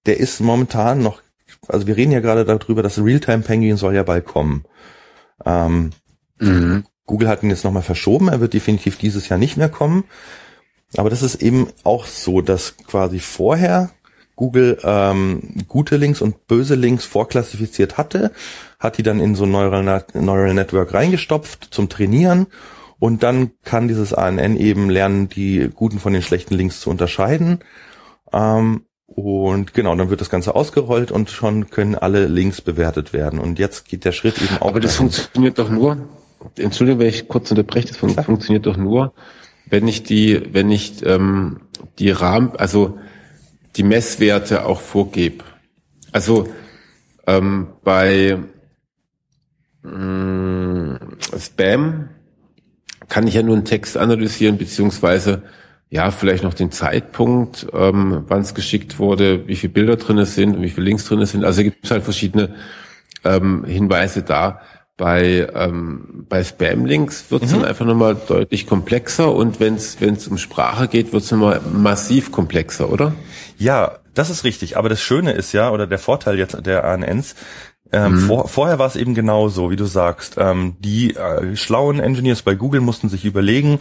der ist momentan noch, also wir reden ja gerade darüber, dass Realtime Penguin soll ja bald kommen. Ähm, mhm. Google hat ihn jetzt nochmal verschoben, er wird definitiv dieses Jahr nicht mehr kommen. Aber das ist eben auch so, dass quasi vorher Google ähm, gute Links und böse Links vorklassifiziert hatte, hat die dann in so ein Neural, Neural Network reingestopft zum Trainieren und dann kann dieses ANN eben lernen, die guten von den schlechten Links zu unterscheiden. Ähm, und genau, dann wird das Ganze ausgerollt und schon können alle Links bewertet werden. Und jetzt geht der Schritt eben auch. Aber das dahin. funktioniert doch nur, Entschuldigung, wenn ich kurz unterbreche, das fun funktioniert doch nur, wenn ich die, wenn ich ähm, die Rahmen, also die Messwerte auch vorgebe. Also ähm, bei mh, Spam kann ich ja nur einen Text analysieren, beziehungsweise ja, vielleicht noch den Zeitpunkt, ähm, wann es geschickt wurde, wie viele Bilder drin sind und wie viele Links drin sind. Also gibt es halt verschiedene ähm, Hinweise da. Bei, ähm, bei Spam-Links wird es mhm. dann einfach nochmal deutlich komplexer und wenn es um Sprache geht, wird es nochmal massiv komplexer, oder? Ja, das ist richtig. Aber das Schöne ist ja, oder der Vorteil jetzt der ANNs, ähm, mhm. vor, vorher war es eben genauso, wie du sagst. Ähm, die äh, schlauen Engineers bei Google mussten sich überlegen,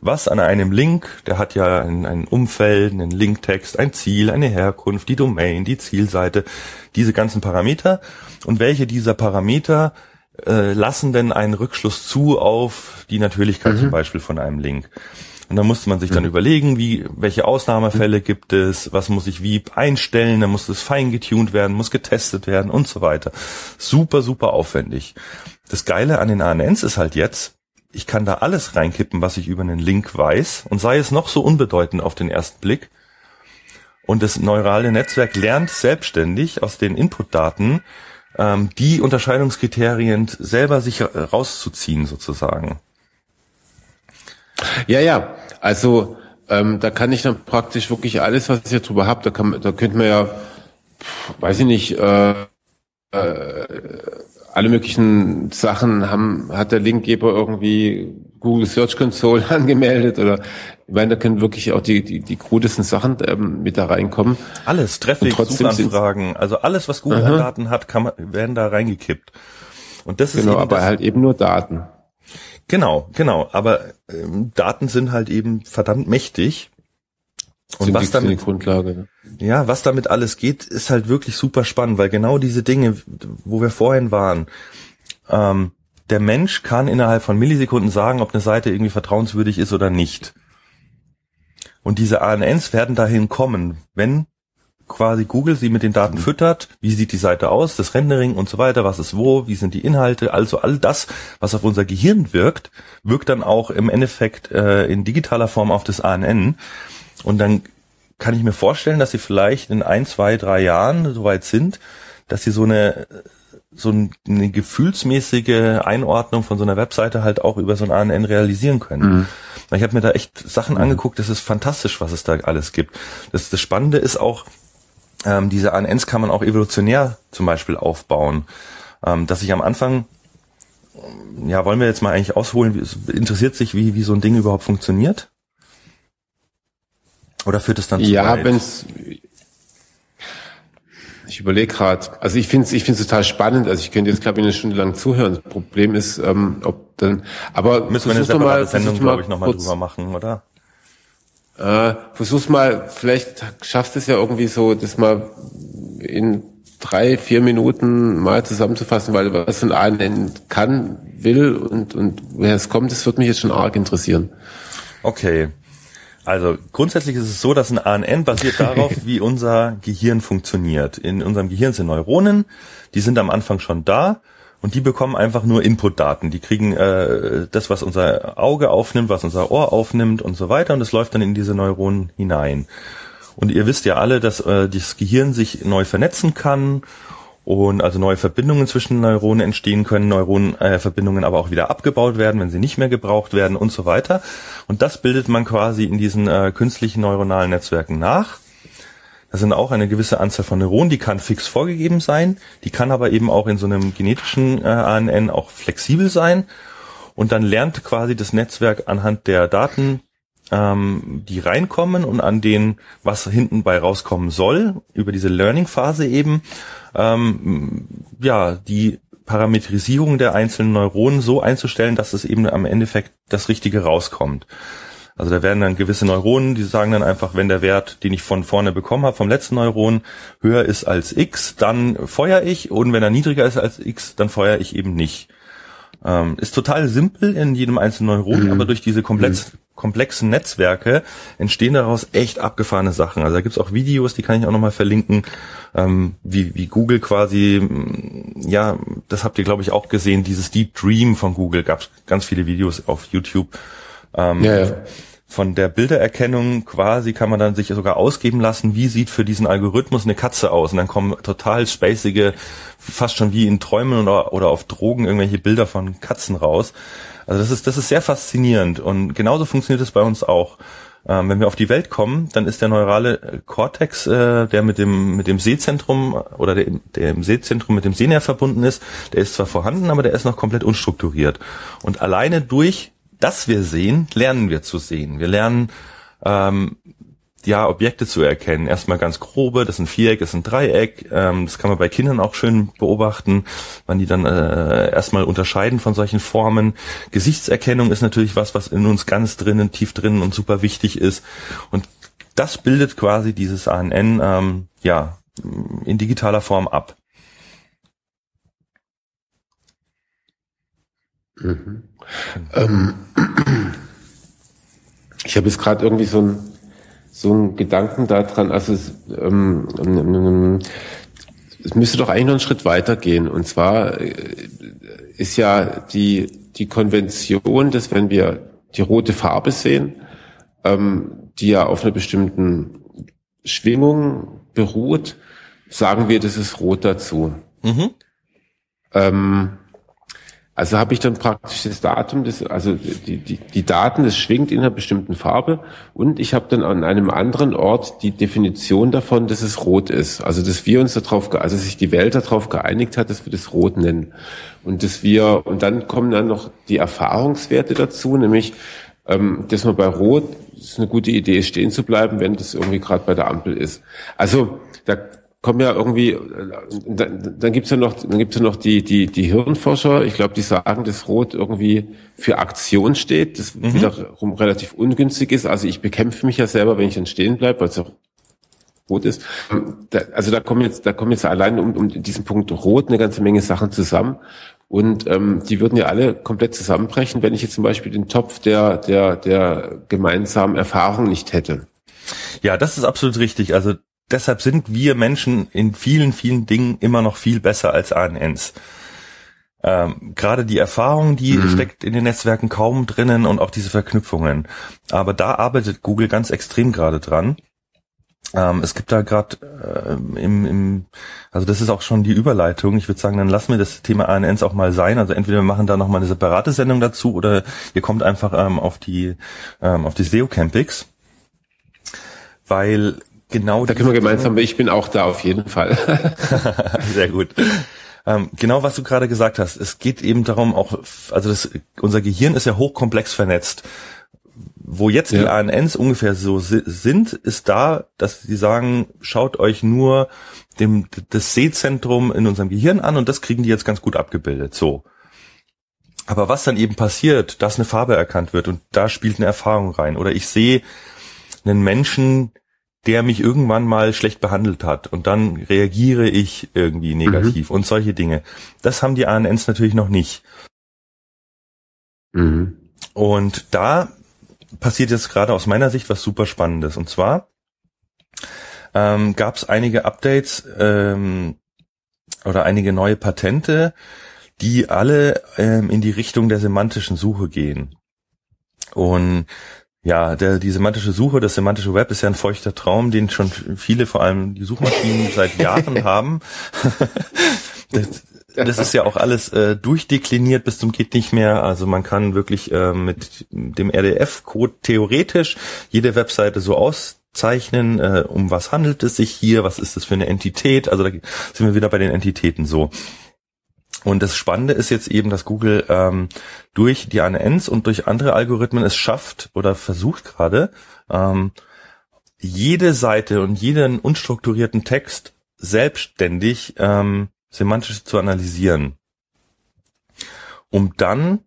was an einem Link, der hat ja ein, ein Umfeld, einen Linktext, ein Ziel, eine Herkunft, die Domain, die Zielseite, diese ganzen Parameter und welche dieser Parameter äh, lassen denn einen Rückschluss zu auf die Natürlichkeit mhm. zum Beispiel von einem Link. Und dann musste man sich dann mhm. überlegen, wie, welche Ausnahmefälle gibt es, was muss ich wie einstellen, dann muss es fein getuned werden, muss getestet werden und so weiter. Super, super aufwendig. Das Geile an den ANNs ist halt jetzt, ich kann da alles reinkippen, was ich über einen Link weiß und sei es noch so unbedeutend auf den ersten Blick. Und das neurale Netzwerk lernt selbstständig aus den Inputdaten ähm, die Unterscheidungskriterien selber sich rauszuziehen sozusagen. Ja, ja, also ähm, da kann ich dann praktisch wirklich alles, was ich hier drüber habe, da kann, da könnte man ja, weiß ich nicht, äh, äh, alle möglichen Sachen haben, hat der Linkgeber irgendwie Google Search Console (laughs) angemeldet oder ich meine, da können wirklich auch die, die, die krudesten Sachen ähm, mit da reinkommen. Alles, Traffic, Suchanfragen, also alles, was Google an Daten hat, kann man, werden da reingekippt. Und das ist genau, aber das, halt eben nur Daten. Genau, genau. Aber ähm, Daten sind halt eben verdammt mächtig. Und sind was damit, die Grundlage. Ne? Ja, was damit alles geht, ist halt wirklich super spannend, weil genau diese Dinge, wo wir vorhin waren, ähm, der Mensch kann innerhalb von Millisekunden sagen, ob eine Seite irgendwie vertrauenswürdig ist oder nicht. Und diese ANNs werden dahin kommen, wenn quasi Google sie mit den Daten mhm. füttert, wie sieht die Seite aus, das Rendering und so weiter, was ist wo, wie sind die Inhalte, also all das, was auf unser Gehirn wirkt, wirkt dann auch im Endeffekt äh, in digitaler Form auf das ANN. Und dann kann ich mir vorstellen, dass sie vielleicht in ein, zwei, drei Jahren soweit sind, dass sie so eine so eine gefühlsmäßige Einordnung von so einer Webseite halt auch über so ein ANN realisieren können. Mhm. Ich habe mir da echt Sachen mhm. angeguckt, das ist fantastisch, was es da alles gibt. Das, das Spannende ist auch, ähm, diese ANNs kann man auch evolutionär zum Beispiel aufbauen. Ähm, dass ich am Anfang, ja, wollen wir jetzt mal eigentlich ausholen, interessiert sich, wie, wie so ein Ding überhaupt funktioniert? Oder führt es dann zu Ja, wenn es ich überlege gerade, also ich finde es ich find's total spannend, also ich könnte jetzt glaube ich eine Stunde lang zuhören. Das Problem ist, ähm, ob dann, aber müssen wir eine separate mal, Sendung, glaube ich, nochmal drüber machen, oder? Äh, versuch's mal, vielleicht schaffst du es ja irgendwie so, das mal in drei, vier Minuten mal zusammenzufassen, weil was ein A nennen kann, will und, und wer es kommt, das wird mich jetzt schon arg interessieren. Okay. Also grundsätzlich ist es so, dass ein ANN basiert (laughs) darauf, wie unser Gehirn funktioniert. In unserem Gehirn sind Neuronen, die sind am Anfang schon da und die bekommen einfach nur Inputdaten. Die kriegen äh, das, was unser Auge aufnimmt, was unser Ohr aufnimmt und so weiter und das läuft dann in diese Neuronen hinein. Und ihr wisst ja alle, dass äh, das Gehirn sich neu vernetzen kann und also neue Verbindungen zwischen Neuronen entstehen können, Neuronenverbindungen äh, aber auch wieder abgebaut werden, wenn sie nicht mehr gebraucht werden und so weiter. Und das bildet man quasi in diesen äh, künstlichen neuronalen Netzwerken nach. Das sind auch eine gewisse Anzahl von Neuronen, die kann fix vorgegeben sein, die kann aber eben auch in so einem genetischen äh, ANN auch flexibel sein. Und dann lernt quasi das Netzwerk anhand der Daten, ähm, die reinkommen und an denen, was hinten bei rauskommen soll, über diese Learning-Phase eben, ähm, ja, die Parametrisierung der einzelnen Neuronen so einzustellen, dass es eben am Endeffekt das Richtige rauskommt. Also da werden dann gewisse Neuronen, die sagen dann einfach, wenn der Wert, den ich von vorne bekommen habe, vom letzten Neuron, höher ist als x, dann feuer ich und wenn er niedriger ist als x, dann feuer ich eben nicht. Ähm, ist total simpel in jedem einzelnen Neuron, mhm. aber durch diese komplex, mhm. komplexen Netzwerke entstehen daraus echt abgefahrene Sachen. Also da gibt's auch Videos, die kann ich auch nochmal verlinken, ähm, wie, wie Google quasi, mm, ja, das habt ihr glaube ich auch gesehen, dieses Deep Dream von Google, gab's ganz viele Videos auf YouTube. Ähm, ja, ja von der Bildererkennung quasi kann man dann sich sogar ausgeben lassen, wie sieht für diesen Algorithmus eine Katze aus. Und dann kommen total spacige, fast schon wie in Träumen oder, oder auf Drogen irgendwelche Bilder von Katzen raus. Also das ist, das ist sehr faszinierend. Und genauso funktioniert es bei uns auch. Ähm, wenn wir auf die Welt kommen, dann ist der neurale Cortex, äh, der mit dem, mit dem Sehzentrum oder der, der im Sehzentrum mit dem Sehnerv verbunden ist, der ist zwar vorhanden, aber der ist noch komplett unstrukturiert. Und alleine durch dass wir sehen, lernen wir zu sehen. Wir lernen ähm, ja Objekte zu erkennen. Erstmal ganz grobe, das ist ein Viereck, das ist ein Dreieck. Ähm, das kann man bei Kindern auch schön beobachten, wann die dann äh, erstmal unterscheiden von solchen Formen. Gesichtserkennung ist natürlich was, was in uns ganz drinnen, tief drinnen und super wichtig ist. Und das bildet quasi dieses ANN ähm, ja in digitaler Form ab. Mhm. Ähm, Ich habe jetzt gerade irgendwie so ein so ein Gedanken daran, also es, ähm, ähm, es müsste doch eigentlich noch einen Schritt weitergehen. Und zwar äh, ist ja die, die Konvention, dass wenn wir die rote Farbe sehen, ähm, die ja auf einer bestimmten Schwingung beruht, sagen wir, das ist rot dazu. Mhm. Ähm, also habe ich dann praktisch das Datum, das, also die, die, die Daten, das schwingt in einer bestimmten Farbe und ich habe dann an einem anderen Ort die Definition davon, dass es rot ist. Also dass wir uns darauf, also sich die Welt darauf geeinigt hat, dass wir das rot nennen. Und dass wir, und dann kommen dann noch die Erfahrungswerte dazu, nämlich ähm, dass man bei Rot ist eine gute Idee stehen zu bleiben, wenn das irgendwie gerade bei der Ampel ist. Also da kommen ja irgendwie, äh, dann, dann gibt's ja noch, dann gibt's ja noch die die die Hirnforscher. Ich glaube, die sagen, dass Rot irgendwie für Aktion steht, das mhm. wiederum relativ ungünstig ist. Also ich bekämpfe mich ja selber, wenn ich dann stehen bleibe, weil es ja rot ist. Da, also da kommen jetzt, da kommen jetzt allein um, um diesen Punkt Rot eine ganze Menge Sachen zusammen. Und ähm, die würden ja alle komplett zusammenbrechen, wenn ich jetzt zum Beispiel den Topf der, der, der gemeinsamen Erfahrung nicht hätte. Ja, das ist absolut richtig. Also deshalb sind wir Menschen in vielen, vielen Dingen immer noch viel besser als ANNs. Ähm, Gerade die Erfahrung, die mhm. steckt in den Netzwerken kaum drinnen und auch diese Verknüpfungen. Aber da arbeitet Google ganz extrem gerade dran. Ähm, es gibt da gerade äh, im, im, also das ist auch schon die Überleitung. Ich würde sagen, dann lassen wir das Thema ANNs auch mal sein. Also entweder wir machen da noch mal eine separate Sendung dazu oder ihr kommt einfach ähm, auf die ähm, auf die SEO Campings, weil genau. Da können wir gemeinsam, ich bin auch da auf jeden Fall. (laughs) Sehr gut. Ähm, genau, was du gerade gesagt hast. Es geht eben darum, auch, also das, unser Gehirn ist ja hochkomplex vernetzt. Wo jetzt ja. die ANNs ungefähr so sind, ist da, dass sie sagen, schaut euch nur dem, das Sehzentrum in unserem Gehirn an und das kriegen die jetzt ganz gut abgebildet. So. Aber was dann eben passiert, dass eine Farbe erkannt wird und da spielt eine Erfahrung rein. Oder ich sehe einen Menschen, der mich irgendwann mal schlecht behandelt hat und dann reagiere ich irgendwie negativ mhm. und solche Dinge. Das haben die ANNs natürlich noch nicht. Mhm. Und da passiert jetzt gerade aus meiner Sicht was super Spannendes. Und zwar ähm, gab es einige Updates ähm, oder einige neue Patente, die alle ähm, in die Richtung der semantischen Suche gehen. Und ja, der, die semantische Suche, das semantische Web ist ja ein feuchter Traum, den schon viele, vor allem die Suchmaschinen, seit (laughs) Jahren haben. (laughs) das, das ist ja auch alles äh, durchdekliniert bis zum geht nicht mehr. Also man kann wirklich äh, mit dem RDF-Code theoretisch jede Webseite so auszeichnen, äh, um was handelt es sich hier, was ist das für eine Entität. Also da sind wir wieder bei den Entitäten so. Und das Spannende ist jetzt eben, dass Google ähm, durch die ANNs und durch andere Algorithmen es schafft oder versucht gerade, ähm, jede Seite und jeden unstrukturierten Text selbstständig ähm, semantisch zu analysieren. Um dann,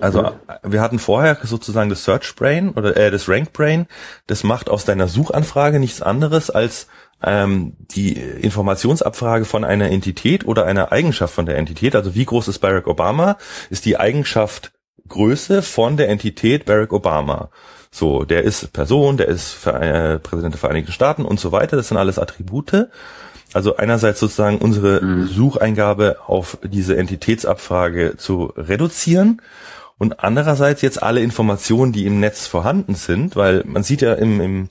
also wir hatten vorher sozusagen das Search Brain oder äh, das Rank Brain, das macht aus deiner Suchanfrage nichts anderes als ähm, die Informationsabfrage von einer Entität oder einer Eigenschaft von der Entität, also wie groß ist Barack Obama, ist die Eigenschaft Größe von der Entität Barack Obama. So, der ist Person, der ist äh, Präsident der Vereinigten Staaten und so weiter. Das sind alles Attribute. Also einerseits sozusagen unsere mhm. Sucheingabe auf diese Entitätsabfrage zu reduzieren und andererseits jetzt alle Informationen, die im Netz vorhanden sind, weil man sieht ja im, im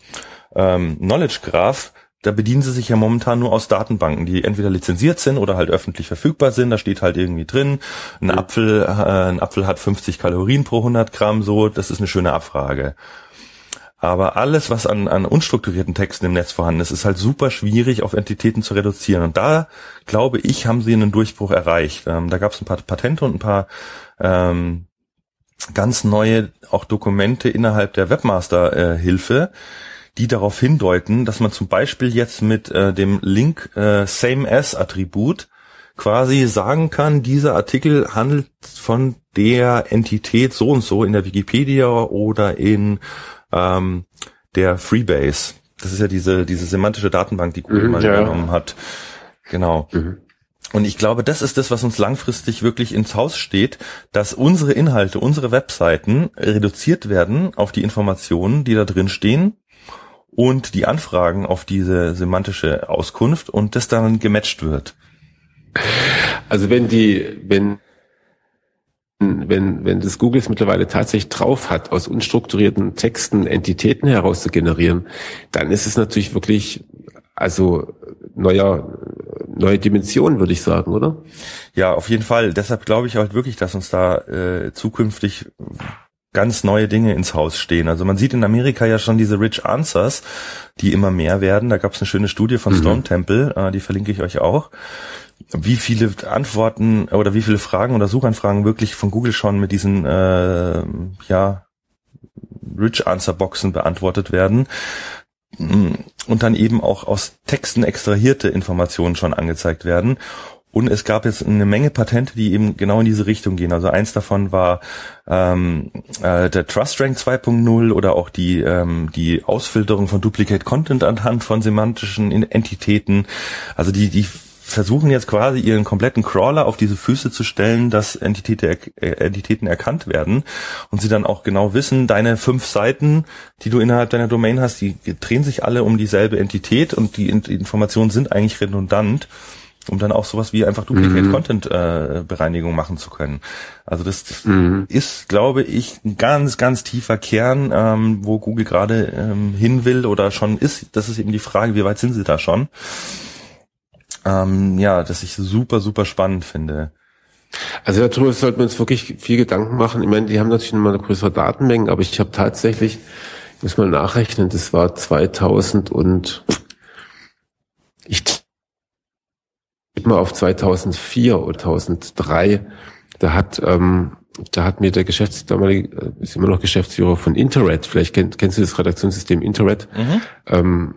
ähm, Knowledge Graph, da bedienen sie sich ja momentan nur aus Datenbanken, die entweder lizenziert sind oder halt öffentlich verfügbar sind. Da steht halt irgendwie drin, ein mhm. Apfel, äh, ein Apfel hat 50 Kalorien pro 100 Gramm, so, das ist eine schöne Abfrage. Aber alles, was an, an unstrukturierten Texten im Netz vorhanden ist, ist halt super schwierig auf Entitäten zu reduzieren. Und da, glaube ich, haben sie einen Durchbruch erreicht. Ähm, da gab es ein paar Patente und ein paar ähm, ganz neue auch Dokumente innerhalb der Webmaster-Hilfe, äh, die darauf hindeuten, dass man zum Beispiel jetzt mit äh, dem Link äh, Same as Attribut quasi sagen kann, dieser Artikel handelt von der Entität so und so in der Wikipedia oder in ähm, der Freebase. Das ist ja diese, diese semantische Datenbank, die Google mhm, mal ja. genommen hat. Genau. Mhm. Und ich glaube, das ist das, was uns langfristig wirklich ins Haus steht, dass unsere Inhalte, unsere Webseiten reduziert werden auf die Informationen, die da drin stehen und die Anfragen auf diese semantische Auskunft und das dann gematcht wird. Also wenn die, wenn wenn, wenn das Google es mittlerweile tatsächlich drauf hat, aus unstrukturierten Texten Entitäten heraus zu generieren, dann ist es natürlich wirklich, also neuer, neue Dimension, würde ich sagen, oder? Ja, auf jeden Fall. Deshalb glaube ich halt wirklich, dass uns da äh, zukünftig ganz neue Dinge ins Haus stehen. Also man sieht in Amerika ja schon diese Rich Answers, die immer mehr werden. Da gab es eine schöne Studie von mhm. Stone Temple, äh, die verlinke ich euch auch wie viele Antworten oder wie viele Fragen oder Suchanfragen wirklich von Google schon mit diesen äh, ja Rich Answer Boxen beantwortet werden und dann eben auch aus Texten extrahierte Informationen schon angezeigt werden. Und es gab jetzt eine Menge Patente, die eben genau in diese Richtung gehen. Also eins davon war ähm, äh, der Trust Rank 2.0 oder auch die ähm, die Ausfilterung von Duplicate Content anhand von semantischen Entitäten. Also die die versuchen jetzt quasi ihren kompletten Crawler auf diese Füße zu stellen, dass Entitäten, äh, Entitäten erkannt werden und sie dann auch genau wissen, deine fünf Seiten, die du innerhalb deiner Domain hast, die drehen sich alle um dieselbe Entität und die Informationen sind eigentlich redundant um dann auch sowas wie einfach Duplicate mhm. Content äh, Bereinigung machen zu können. Also das mhm. ist, glaube ich, ein ganz, ganz tiefer Kern, ähm, wo Google gerade ähm, hin will oder schon ist. Das ist eben die Frage, wie weit sind sie da schon? ähm, ja, das ich super, super spannend finde. Also darüber sollten wir uns wirklich viel Gedanken machen. Ich meine, die haben natürlich immer eine größere Datenmenge, aber ich habe tatsächlich, ich muss mal nachrechnen, das war 2000 und ich mal auf 2004 oder 2003, da hat ähm, da hat mir der Geschäfts damalige äh, ist immer noch Geschäftsführer von Interred, vielleicht kenn, kennst du das Redaktionssystem Interred, mhm. ähm,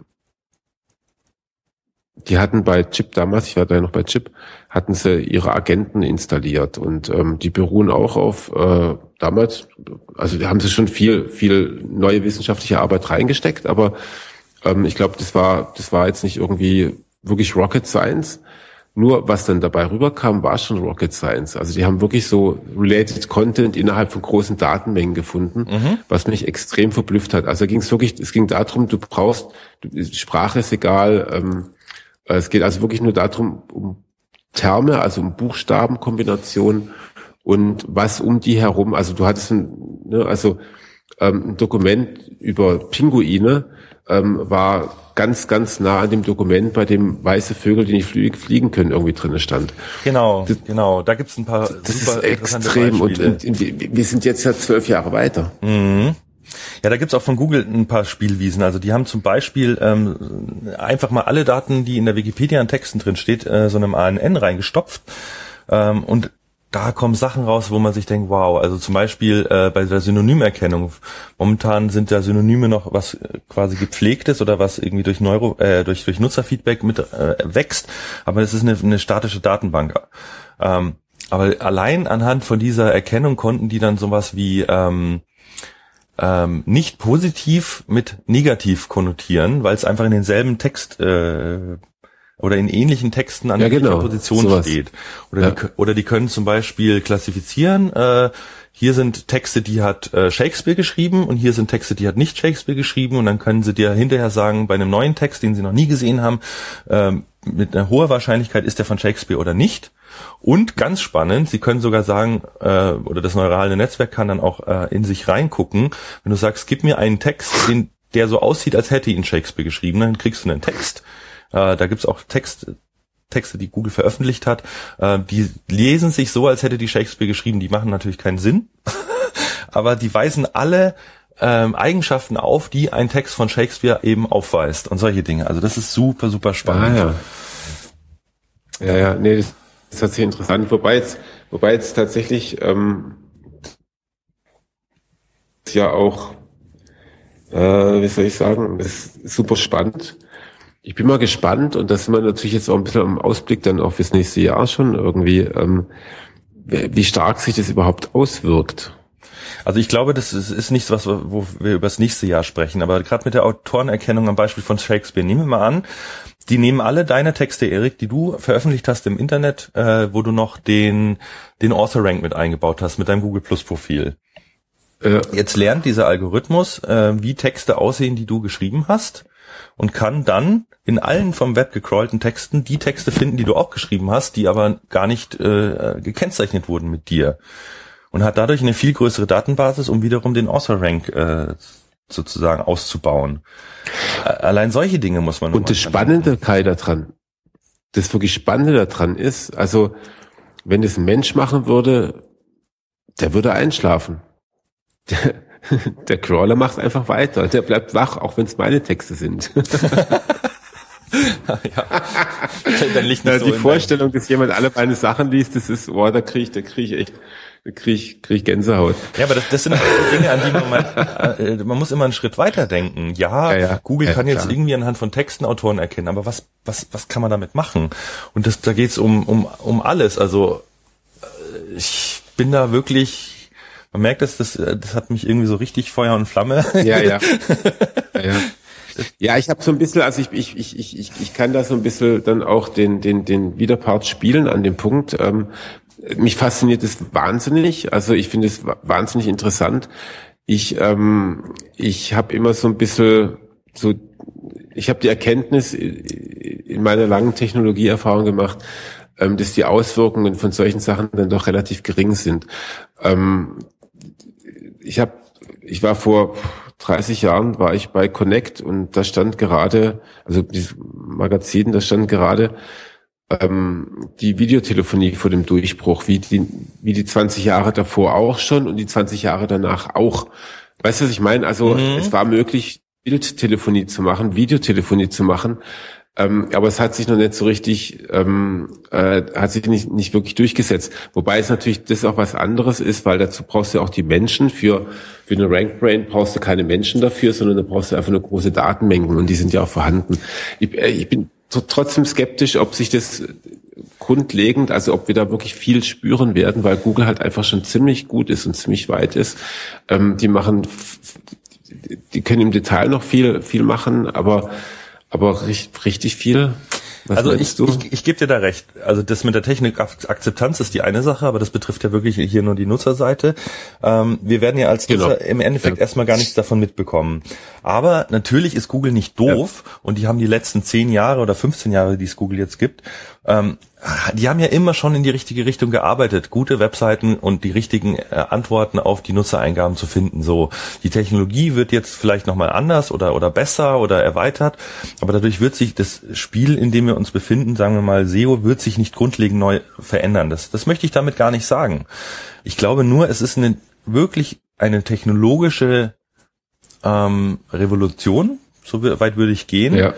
die hatten bei Chip damals, ich war da ja noch bei Chip, hatten sie ihre Agenten installiert und ähm, die beruhen auch auf äh, damals, also da haben sie schon viel, viel neue wissenschaftliche Arbeit reingesteckt, aber ähm, ich glaube, das war, das war jetzt nicht irgendwie wirklich Rocket Science. Nur was dann dabei rüberkam, war schon Rocket Science. Also die haben wirklich so related Content innerhalb von großen Datenmengen gefunden, mhm. was mich extrem verblüfft hat. Also ging es wirklich, es ging darum, du brauchst, Sprache ist egal, ähm, äh, es geht also wirklich nur darum, um Terme, also um Buchstabenkombinationen und was um die herum, also du hattest ein, ne, also ähm, ein Dokument über Pinguine ähm, war ganz, ganz nah an dem Dokument, bei dem weiße Vögel, die nicht fliegen können, irgendwie drin stand. Genau, das, genau. Da gibt's ein paar das super ist extrem und, und, und, wir sind jetzt ja zwölf Jahre weiter. Mhm. Ja, da gibt's auch von Google ein paar Spielwiesen. Also die haben zum Beispiel ähm, einfach mal alle Daten, die in der Wikipedia an Texten drin steht, äh, so einem ANN reingestopft. Ähm, und da kommen Sachen raus, wo man sich denkt, wow, also zum Beispiel äh, bei der Synonymerkennung. Momentan sind ja Synonyme noch was äh, quasi gepflegtes oder was irgendwie durch Neuro, äh, durch, durch Nutzerfeedback mit äh, wächst, aber es ist eine, eine statische Datenbank. Ähm, aber allein anhand von dieser Erkennung konnten die dann sowas wie ähm, ähm, nicht positiv mit negativ konnotieren, weil es einfach in denselben Text äh, oder in ähnlichen Texten an ja, der genau, Position sowas. steht. Oder, ja. die, oder die können zum Beispiel klassifizieren, äh, hier sind Texte, die hat äh, Shakespeare geschrieben und hier sind Texte, die hat nicht Shakespeare geschrieben und dann können sie dir hinterher sagen, bei einem neuen Text, den sie noch nie gesehen haben, äh, mit einer hohen Wahrscheinlichkeit ist der von Shakespeare oder nicht. Und ganz spannend, Sie können sogar sagen, äh, oder das neurale Netzwerk kann dann auch äh, in sich reingucken. Wenn du sagst, gib mir einen Text, den, der so aussieht, als hätte ihn Shakespeare geschrieben, dann kriegst du einen Text. Äh, da gibt's auch Text, Texte, die Google veröffentlicht hat. Äh, die lesen sich so, als hätte die Shakespeare geschrieben. Die machen natürlich keinen Sinn, (laughs) aber die weisen alle ähm, Eigenschaften auf, die ein Text von Shakespeare eben aufweist und solche Dinge. Also das ist super, super spannend. Ah, ja. ja, ja, nee, das ist tatsächlich interessant. Wobei jetzt, wobei jetzt tatsächlich ähm, ja auch, äh, wie soll ich sagen, das ist super spannend. Ich bin mal gespannt und das sind wir natürlich jetzt auch ein bisschen im Ausblick dann auch fürs nächste Jahr schon irgendwie, ähm, wie stark sich das überhaupt auswirkt. Also ich glaube, das ist, ist nichts, was wo wir über das nächste Jahr sprechen. Aber gerade mit der Autorenerkennung am Beispiel von Shakespeare, nehmen wir mal an, die nehmen alle deine Texte, Erik, die du veröffentlicht hast im Internet, äh, wo du noch den den Author Rank mit eingebaut hast mit deinem Google Plus Profil. Äh. Jetzt lernt dieser Algorithmus, äh, wie Texte aussehen, die du geschrieben hast und kann dann in allen vom Web gecrawlten Texten die Texte finden, die du auch geschrieben hast, die aber gar nicht äh, gekennzeichnet wurden mit dir. Und hat dadurch eine viel größere Datenbasis, um wiederum den Author Rank äh, sozusagen auszubauen. Allein solche Dinge muss man. Und das Spannende, Kai, daran, das wirklich Spannende daran ist, also wenn es ein Mensch machen würde, der würde einschlafen. Der, (laughs) der Crawler macht einfach weiter. Der bleibt wach, auch wenn es meine Texte sind. (laughs) ja. Dann liegt nicht ja, so die Vorstellung, dass jemand alle meine Sachen liest, das ist, boah, da kriege ich, da kriege ich echt, da kriege ich, krieg ich Gänsehaut. Ja, aber das, das sind Dinge, an die man mal, äh, man muss immer einen Schritt weiter denken. Ja, ja, ja Google kann jetzt irgendwie anhand von Texten Autoren erkennen, aber was, was, was kann man damit machen? Und das, da geht's um, um, um alles. Also äh, ich bin da wirklich man merkt, dass das, das hat mich irgendwie so richtig Feuer und Flamme. Ja, ja. (laughs) ja, ja. Ja, ich habe so ein bisschen, also ich, ich, ich, ich, ich kann da so ein bisschen dann auch den, den, den Widerpart spielen an dem Punkt. Ähm, mich fasziniert es wahnsinnig, also ich finde es wahnsinnig interessant. Ich, ähm, ich habe immer so ein bisschen so, ich habe die Erkenntnis in meiner langen Technologieerfahrung gemacht, ähm, dass die Auswirkungen von solchen Sachen dann doch relativ gering sind. Ähm, ich habe, ich war vor 30 Jahren war ich bei Connect und da stand gerade, also dieses Magazin, da stand gerade ähm, die Videotelefonie vor dem Durchbruch, wie die, wie die 20 Jahre davor auch schon und die 20 Jahre danach auch. Weißt du, was ich meine? Also mhm. es war möglich, Bildtelefonie zu machen, Videotelefonie zu machen, ähm, aber es hat sich noch nicht so richtig, ähm, äh, hat sich nicht, nicht wirklich durchgesetzt. Wobei es natürlich das auch was anderes ist, weil dazu brauchst du auch die Menschen. Für, für eine Rank Brain brauchst du keine Menschen dafür, sondern da brauchst du einfach eine große Datenmengen und die sind ja auch vorhanden. Ich, äh, ich bin trotzdem skeptisch, ob sich das grundlegend, also ob wir da wirklich viel spüren werden, weil Google halt einfach schon ziemlich gut ist und ziemlich weit ist. Ähm, die machen, die können im Detail noch viel, viel machen, aber aber richtig, richtig viel. Was also ich, ich, ich gebe dir da recht. Also das mit der Technikakzeptanz ist die eine Sache, aber das betrifft ja wirklich hier nur die Nutzerseite. Ähm, wir werden ja als Nutzer genau. im Endeffekt ja. erstmal gar nichts davon mitbekommen. Aber natürlich ist Google nicht doof ja. und die haben die letzten zehn Jahre oder 15 Jahre, die es Google jetzt gibt, ähm, die haben ja immer schon in die richtige Richtung gearbeitet, gute Webseiten und die richtigen äh, Antworten auf die Nutzereingaben zu finden. So, die Technologie wird jetzt vielleicht nochmal anders oder, oder besser oder erweitert, aber dadurch wird sich das Spiel, in dem wir uns befinden, sagen wir mal, SEO, wird sich nicht grundlegend neu verändern. Das, das möchte ich damit gar nicht sagen. Ich glaube nur, es ist eine, wirklich eine technologische ähm, Revolution, so weit würde ich gehen, ja.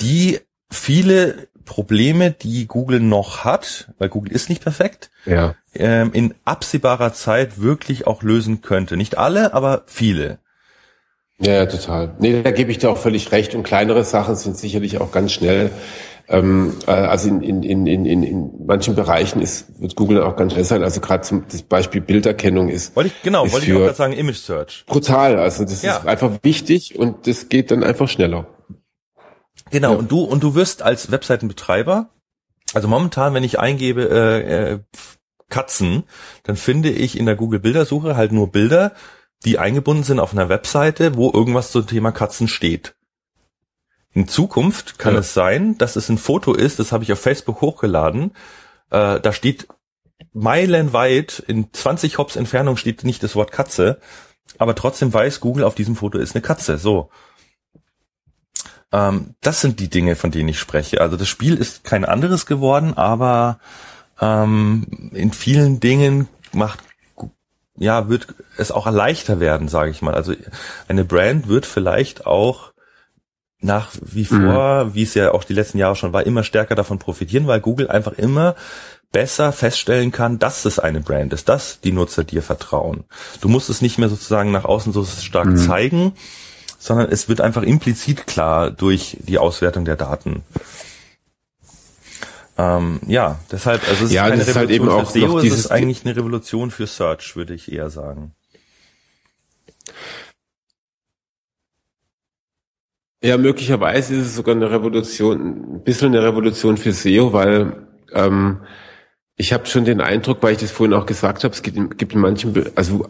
die viele Probleme, die Google noch hat, weil Google ist nicht perfekt, ja. ähm, in absehbarer Zeit wirklich auch lösen könnte. Nicht alle, aber viele. Ja, ja, total. Nee, da gebe ich dir auch völlig recht. Und kleinere Sachen sind sicherlich auch ganz schnell. Ähm, äh, also in, in, in, in, in manchen Bereichen ist, wird Google auch ganz schnell sein. Also gerade zum das Beispiel Bilderkennung ist. Wollte ich, genau, wollte ich auch gerade sagen, Image Search. Brutal. Also das ja. ist einfach wichtig und das geht dann einfach schneller. Genau, ja. und du, und du wirst als Webseitenbetreiber, also momentan, wenn ich eingebe äh, äh, Katzen, dann finde ich in der Google Bildersuche halt nur Bilder, die eingebunden sind auf einer Webseite, wo irgendwas zum Thema Katzen steht. In Zukunft kann ja. es sein, dass es ein Foto ist, das habe ich auf Facebook hochgeladen, äh, da steht meilenweit, in 20 Hops Entfernung steht nicht das Wort Katze, aber trotzdem weiß Google, auf diesem Foto ist eine Katze. So. Ähm, das sind die Dinge, von denen ich spreche. Also das Spiel ist kein anderes geworden, aber ähm, in vielen Dingen macht ja wird es auch leichter werden, sage ich mal. Also eine Brand wird vielleicht auch nach wie vor, mhm. wie es ja auch die letzten Jahre schon war, immer stärker davon profitieren, weil Google einfach immer besser feststellen kann, dass es eine Brand ist, dass die Nutzer dir vertrauen. Du musst es nicht mehr sozusagen nach außen so stark mhm. zeigen, sondern es wird einfach implizit klar durch die Auswertung der Daten. Ähm, ja, deshalb, also es ja, ist keine Revolution halt eben auch für SEO, es ist eigentlich eine Revolution für Search, würde ich eher sagen. Ja, möglicherweise ist es sogar eine Revolution, ein bisschen eine Revolution für SEO, weil ähm, ich habe schon den Eindruck, weil ich das vorhin auch gesagt habe, es gibt in, gibt in manchen, also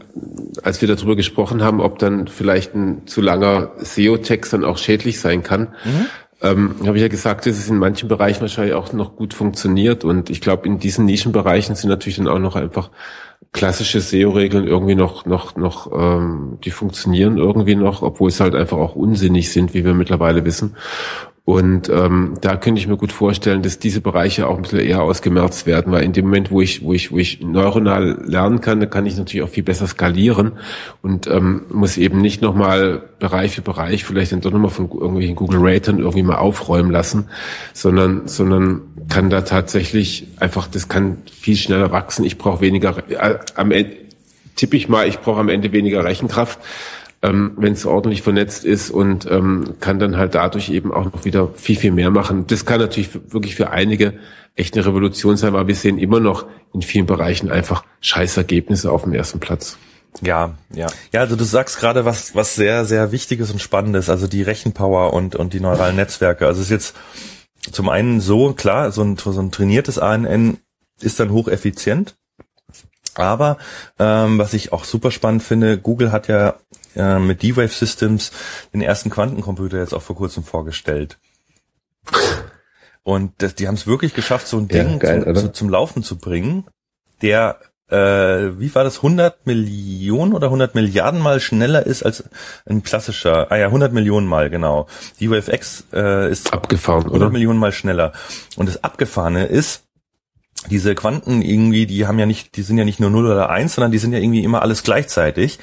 als wir darüber gesprochen haben, ob dann vielleicht ein zu langer SEO-Text dann auch schädlich sein kann, mhm. ähm, habe ich ja gesagt, dass es in manchen Bereichen wahrscheinlich auch noch gut funktioniert. Und ich glaube, in diesen Nischenbereichen sind natürlich dann auch noch einfach klassische SEO-Regeln irgendwie noch, noch, noch, ähm, die funktionieren irgendwie noch, obwohl es halt einfach auch unsinnig sind, wie wir mittlerweile wissen. Und ähm, da könnte ich mir gut vorstellen, dass diese Bereiche auch ein bisschen eher ausgemerzt werden, weil in dem Moment, wo ich, wo ich, wo ich neuronal lernen kann, da kann ich natürlich auch viel besser skalieren und ähm, muss eben nicht nochmal Bereich für Bereich vielleicht dann doch nochmal von irgendwelchen Google Ratern irgendwie mal aufräumen lassen, sondern, sondern kann da tatsächlich einfach, das kann viel schneller wachsen. Ich brauche weniger, äh, am Ende tippe ich mal, ich brauche am Ende weniger Rechenkraft ähm, wenn es ordentlich vernetzt ist und ähm, kann dann halt dadurch eben auch noch wieder viel, viel mehr machen. Das kann natürlich wirklich für einige echt eine Revolution sein, aber wir sehen immer noch in vielen Bereichen einfach Scheißergebnisse auf dem ersten Platz. Ja, ja. Ja, also du sagst gerade was, was sehr, sehr Wichtiges und Spannendes, also die Rechenpower und, und die neuralen Netzwerke. Also es ist jetzt zum einen so, klar, so ein, so ein trainiertes ANN ist dann hocheffizient. Aber ähm, was ich auch super spannend finde, Google hat ja äh, mit D-Wave Systems den ersten Quantencomputer jetzt auch vor kurzem vorgestellt. Und das, die haben es wirklich geschafft, so ein Ding ja, geil, zum, zu, zum Laufen zu bringen, der, äh, wie war das, 100 Millionen oder 100 Milliarden Mal schneller ist als ein klassischer, ah ja, 100 Millionen Mal, genau. D-Wave X äh, ist abgefahren, 100 oder? Millionen Mal schneller. Und das Abgefahrene ist, diese Quanten irgendwie, die haben ja nicht, die sind ja nicht nur 0 oder 1, sondern die sind ja irgendwie immer alles gleichzeitig.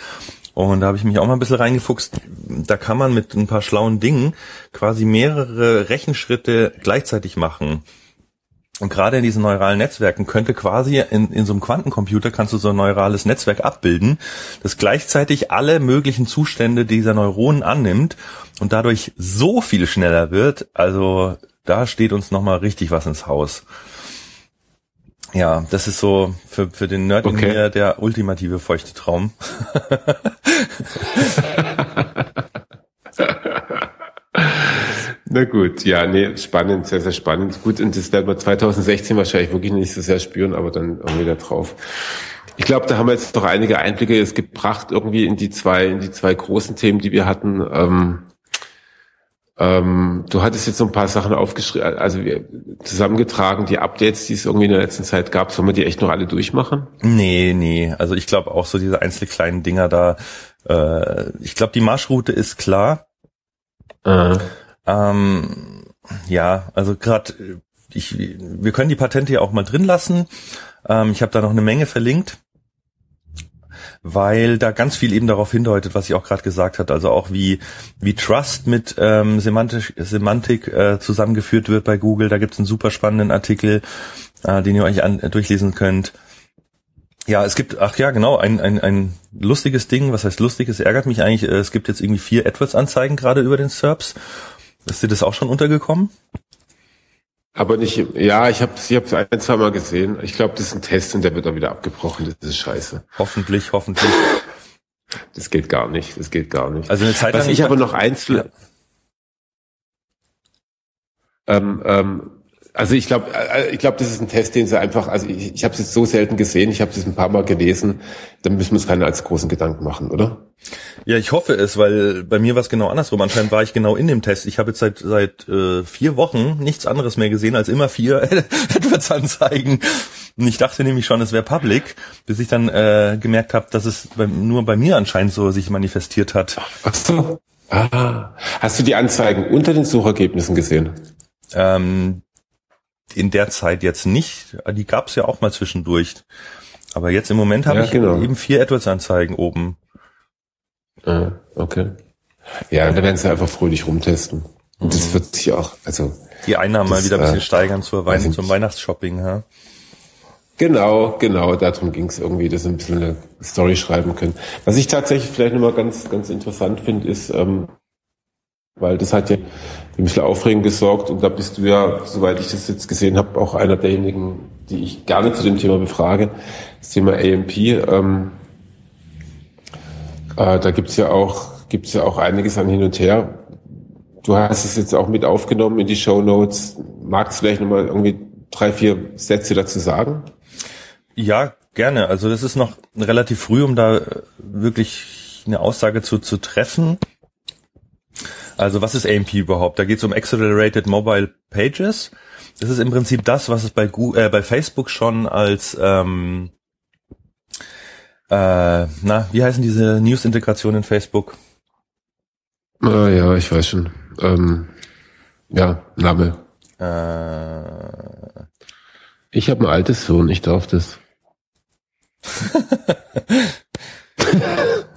Und da habe ich mich auch mal ein bisschen reingefuchst. Da kann man mit ein paar schlauen Dingen quasi mehrere Rechenschritte gleichzeitig machen. Und gerade in diesen neuralen Netzwerken könnte quasi in, in so einem Quantencomputer kannst du so ein neurales Netzwerk abbilden, das gleichzeitig alle möglichen Zustände dieser Neuronen annimmt und dadurch so viel schneller wird. Also da steht uns nochmal richtig was ins Haus. Ja, das ist so für, für den Nerd okay. in mir der ultimative feuchte Traum. (laughs) Na gut, ja, nee, spannend, sehr, sehr spannend. Gut, und das werden wir 2016 wahrscheinlich wirklich nicht so sehr spüren, aber dann irgendwie da drauf. Ich glaube, da haben wir jetzt noch einige Einblicke jetzt gebracht, irgendwie in die zwei, in die zwei großen Themen, die wir hatten. Ähm, ähm, du hattest jetzt so ein paar Sachen aufgeschrieben, also zusammengetragen, die Updates, die es irgendwie in der letzten Zeit gab. Sollen wir die echt noch alle durchmachen? Nee, nee. Also ich glaube auch so diese einzelnen kleinen Dinger da. Äh, ich glaube, die Marschroute ist klar. Äh. Ähm, ja, also gerade ich, wir können die Patente ja auch mal drin lassen. Ähm, ich habe da noch eine Menge verlinkt weil da ganz viel eben darauf hindeutet, was ich auch gerade gesagt hat, also auch wie wie Trust mit ähm, Semantik, Semantik äh, zusammengeführt wird bei Google. Da gibt es einen super spannenden Artikel, äh, den ihr euch an, äh, durchlesen könnt. Ja, es gibt, ach ja, genau, ein, ein, ein lustiges Ding, was heißt lustig, es ärgert mich eigentlich, äh, es gibt jetzt irgendwie vier AdWords-Anzeigen gerade über den SERPs. Ist dir das auch schon untergekommen? Aber nicht, ja, ich habe ich hab's ein, zwei Mal gesehen. Ich glaube, das ist ein Test und der wird dann wieder abgebrochen. Das ist scheiße. Hoffentlich, hoffentlich. (laughs) Das geht gar nicht, das geht gar nicht. Also eine Zeit lang Was ich aber noch eins, ja. ähm, ähm, also ich glaube, äh, ich glaube, das ist ein Test, den sie einfach, also ich, ich habe es jetzt so selten gesehen, ich habe es ein paar Mal gelesen, dann müssen wir uns keine als großen Gedanken machen, oder? Ja, ich hoffe es, weil bei mir war es genau andersrum. Anscheinend war ich genau in dem Test. Ich habe jetzt seit seit äh, vier Wochen nichts anderes mehr gesehen als immer vier (laughs) AdWords-Anzeigen. Und ich dachte nämlich schon, es wäre Public, bis ich dann äh, gemerkt habe, dass es bei, nur bei mir anscheinend so sich manifestiert hat. Ach so. Ah. Hast du die Anzeigen unter den Suchergebnissen gesehen? Ähm, in der Zeit jetzt nicht. Die gab es ja auch mal zwischendurch. Aber jetzt im Moment habe ja, ich genau. eben vier AdWords-Anzeigen oben. Ah, okay. Ja, da werden sie einfach fröhlich rumtesten. Und mhm. das wird sich auch, also. Die Einnahmen das, mal wieder ein bisschen äh, steigern zur Weihn zum Weihnachtsshopping, ja. Genau, genau, darum ging es irgendwie, dass sie ein bisschen eine Story schreiben können. Was ich tatsächlich vielleicht nochmal ganz, ganz interessant finde, ist, ähm, weil das hat ja ein bisschen Aufregung gesorgt und da bist du ja, soweit ich das jetzt gesehen habe, auch einer derjenigen, die ich gerne zu dem Thema befrage, das Thema AMP. Ähm, äh, da gibt's ja auch gibt's ja auch einiges an hin und her. du hast es jetzt auch mit aufgenommen in die Show Notes. Magst du vielleicht nochmal irgendwie drei, vier Sätze dazu sagen? Ja, gerne. Also das ist noch relativ früh, um da wirklich eine Aussage zu, zu treffen. Also was ist AMP überhaupt? Da geht es um Accelerated Mobile Pages. Das ist im Prinzip das, was es bei, Google, äh, bei Facebook schon als ähm, äh, na, wie heißen diese News-Integrationen in Facebook? Ah, ja, ich weiß schon. Ähm, ja, Name. Äh, ich habe ein altes Sohn, ich darf das. (laughs)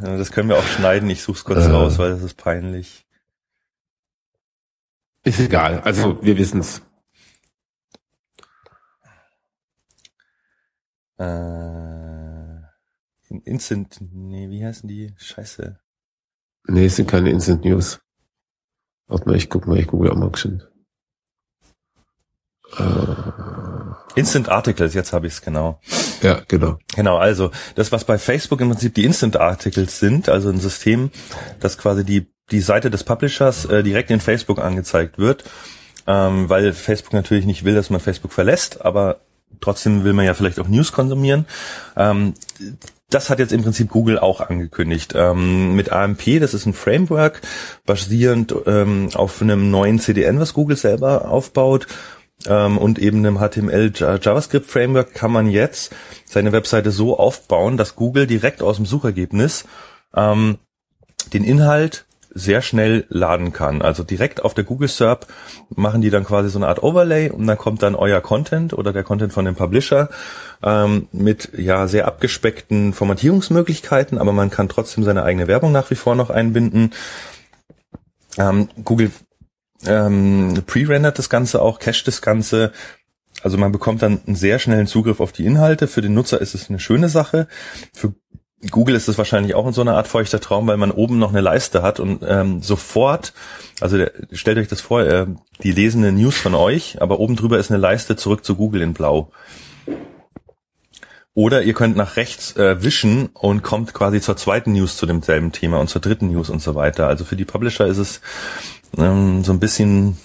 das können wir auch schneiden, ich such's kurz äh, raus, weil das ist peinlich. Ist egal, also wir wissen's. Äh, Instant, nee, wie heißen die? Scheiße. Nee, es sind keine Instant News. Warte mal, ich guck mal, ich google auch mal schon. Äh, Instant Articles, jetzt habe ich es genau. Ja, genau. Genau, also das, was bei Facebook im Prinzip die Instant Articles sind, also ein System, das quasi die, die Seite des Publishers äh, direkt in Facebook angezeigt wird, ähm, weil Facebook natürlich nicht will, dass man Facebook verlässt, aber trotzdem will man ja vielleicht auch News konsumieren. Ähm, das hat jetzt im Prinzip Google auch angekündigt. Ähm, mit AMP, das ist ein Framework, basierend ähm, auf einem neuen CDN, was Google selber aufbaut. Ähm, und eben einem HTML JavaScript Framework kann man jetzt seine Webseite so aufbauen, dass Google direkt aus dem Suchergebnis ähm, den Inhalt sehr schnell laden kann. Also direkt auf der Google SERP machen die dann quasi so eine Art Overlay und dann kommt dann euer Content oder der Content von dem Publisher ähm, mit ja sehr abgespeckten Formatierungsmöglichkeiten, aber man kann trotzdem seine eigene Werbung nach wie vor noch einbinden. Ähm, Google ähm, pre-rendert das Ganze auch, cached das Ganze. Also man bekommt dann einen sehr schnellen Zugriff auf die Inhalte. Für den Nutzer ist es eine schöne Sache. Für Google ist es wahrscheinlich auch in so einer Art feuchter Traum, weil man oben noch eine Leiste hat und ähm, sofort, also der, stellt euch das vor, äh, die lesen eine News von euch, aber oben drüber ist eine Leiste zurück zu Google in Blau. Oder ihr könnt nach rechts äh, wischen und kommt quasi zur zweiten News zu demselben Thema und zur dritten News und so weiter. Also für die Publisher ist es ähm, so ein bisschen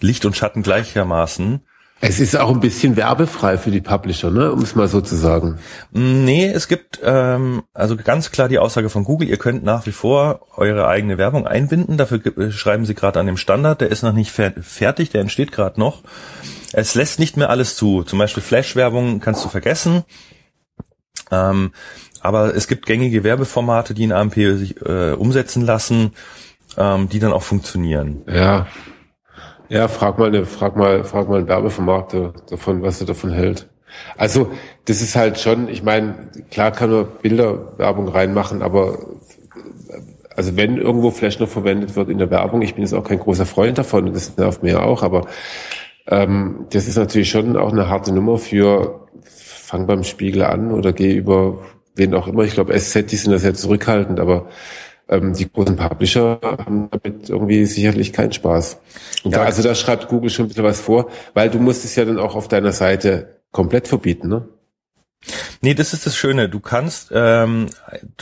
Licht und Schatten gleichermaßen. Es ist auch ein bisschen werbefrei für die Publisher, ne? um es mal so zu sagen. Nee, es gibt ähm, also ganz klar die Aussage von Google, ihr könnt nach wie vor eure eigene Werbung einbinden. Dafür äh, schreiben sie gerade an dem Standard, der ist noch nicht fer fertig, der entsteht gerade noch. Es lässt nicht mehr alles zu. Zum Beispiel Flash-Werbung kannst du vergessen. Ähm, aber es gibt gängige Werbeformate, die in AMP sich äh, umsetzen lassen, ähm, die dann auch funktionieren. Ja, ja, frag mal, eine, frag mal, frag mal einen Werbevermarkter davon, was er davon hält. Also, das ist halt schon, ich meine, klar kann man Bilderwerbung reinmachen, aber also wenn irgendwo Flash noch verwendet wird in der Werbung, ich bin jetzt auch kein großer Freund davon und das nervt mir auch, aber ähm, das ist natürlich schon auch eine harte Nummer für fang beim Spiegel an oder geh über wen auch immer. Ich glaube, SZ, die sind da sehr zurückhaltend, aber ähm, die großen Publisher haben damit irgendwie sicherlich keinen Spaß. Ja, da, also da schreibt Google schon ein bisschen was vor, weil du musst es ja dann auch auf deiner Seite komplett verbieten, ne? Nee, das ist das Schöne. Du kannst ähm,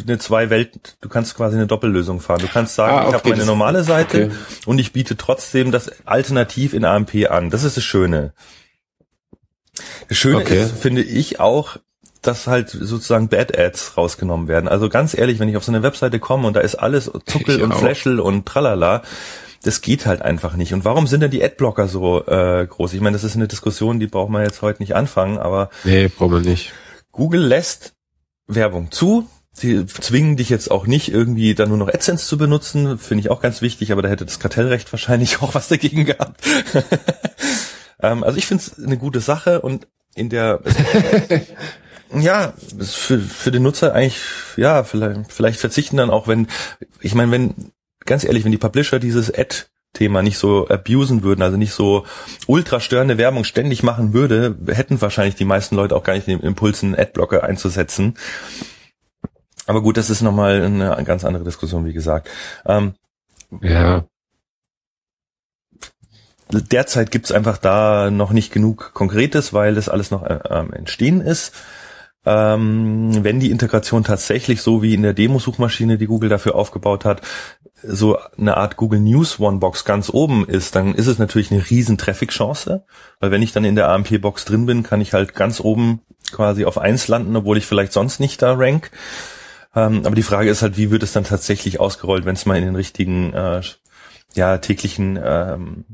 eine zwei Welten, du kannst quasi eine Doppellösung fahren. Du kannst sagen, ah, okay, ich habe meine normale Seite okay. und ich biete trotzdem das Alternativ in AMP an. Das ist das Schöne. Das Schöne okay. ist, finde ich auch, dass halt sozusagen Bad Ads rausgenommen werden. Also ganz ehrlich, wenn ich auf so eine Webseite komme und da ist alles (laughs) Zuckel ich und auch. Und tralala, das geht halt einfach nicht. Und warum sind denn die Adblocker so äh, groß? Ich meine, das ist eine Diskussion, die braucht man jetzt heute nicht anfangen, aber nee, braucht man nicht. Google lässt Werbung zu. Sie zwingen dich jetzt auch nicht irgendwie dann nur noch AdSense zu benutzen, finde ich auch ganz wichtig, aber da hätte das Kartellrecht (laughs) wahrscheinlich auch was dagegen gehabt. (laughs) ähm, also ich finde es eine gute Sache und in der ja, für, für den Nutzer eigentlich, ja, vielleicht, vielleicht verzichten dann auch, wenn, ich meine, wenn, ganz ehrlich, wenn die Publisher dieses Ad Thema nicht so abusen würden, also nicht so ultra störende Werbung ständig machen würde, hätten wahrscheinlich die meisten Leute auch gar nicht den Impuls, einen Adblocker einzusetzen. Aber gut, das ist nochmal eine ganz andere Diskussion, wie gesagt. Ähm, ja. Derzeit gibt's einfach da noch nicht genug Konkretes, weil das alles noch äh, Entstehen ist. Ähm, wenn die Integration tatsächlich so wie in der Demo-Suchmaschine, die Google dafür aufgebaut hat, so eine Art Google News One Box ganz oben ist, dann ist es natürlich eine riesen Traffic-Chance, weil wenn ich dann in der AMP Box drin bin, kann ich halt ganz oben quasi auf eins landen, obwohl ich vielleicht sonst nicht da rank. Ähm, aber die Frage ist halt, wie wird es dann tatsächlich ausgerollt, wenn es mal in den richtigen, äh, ja, täglichen, ähm,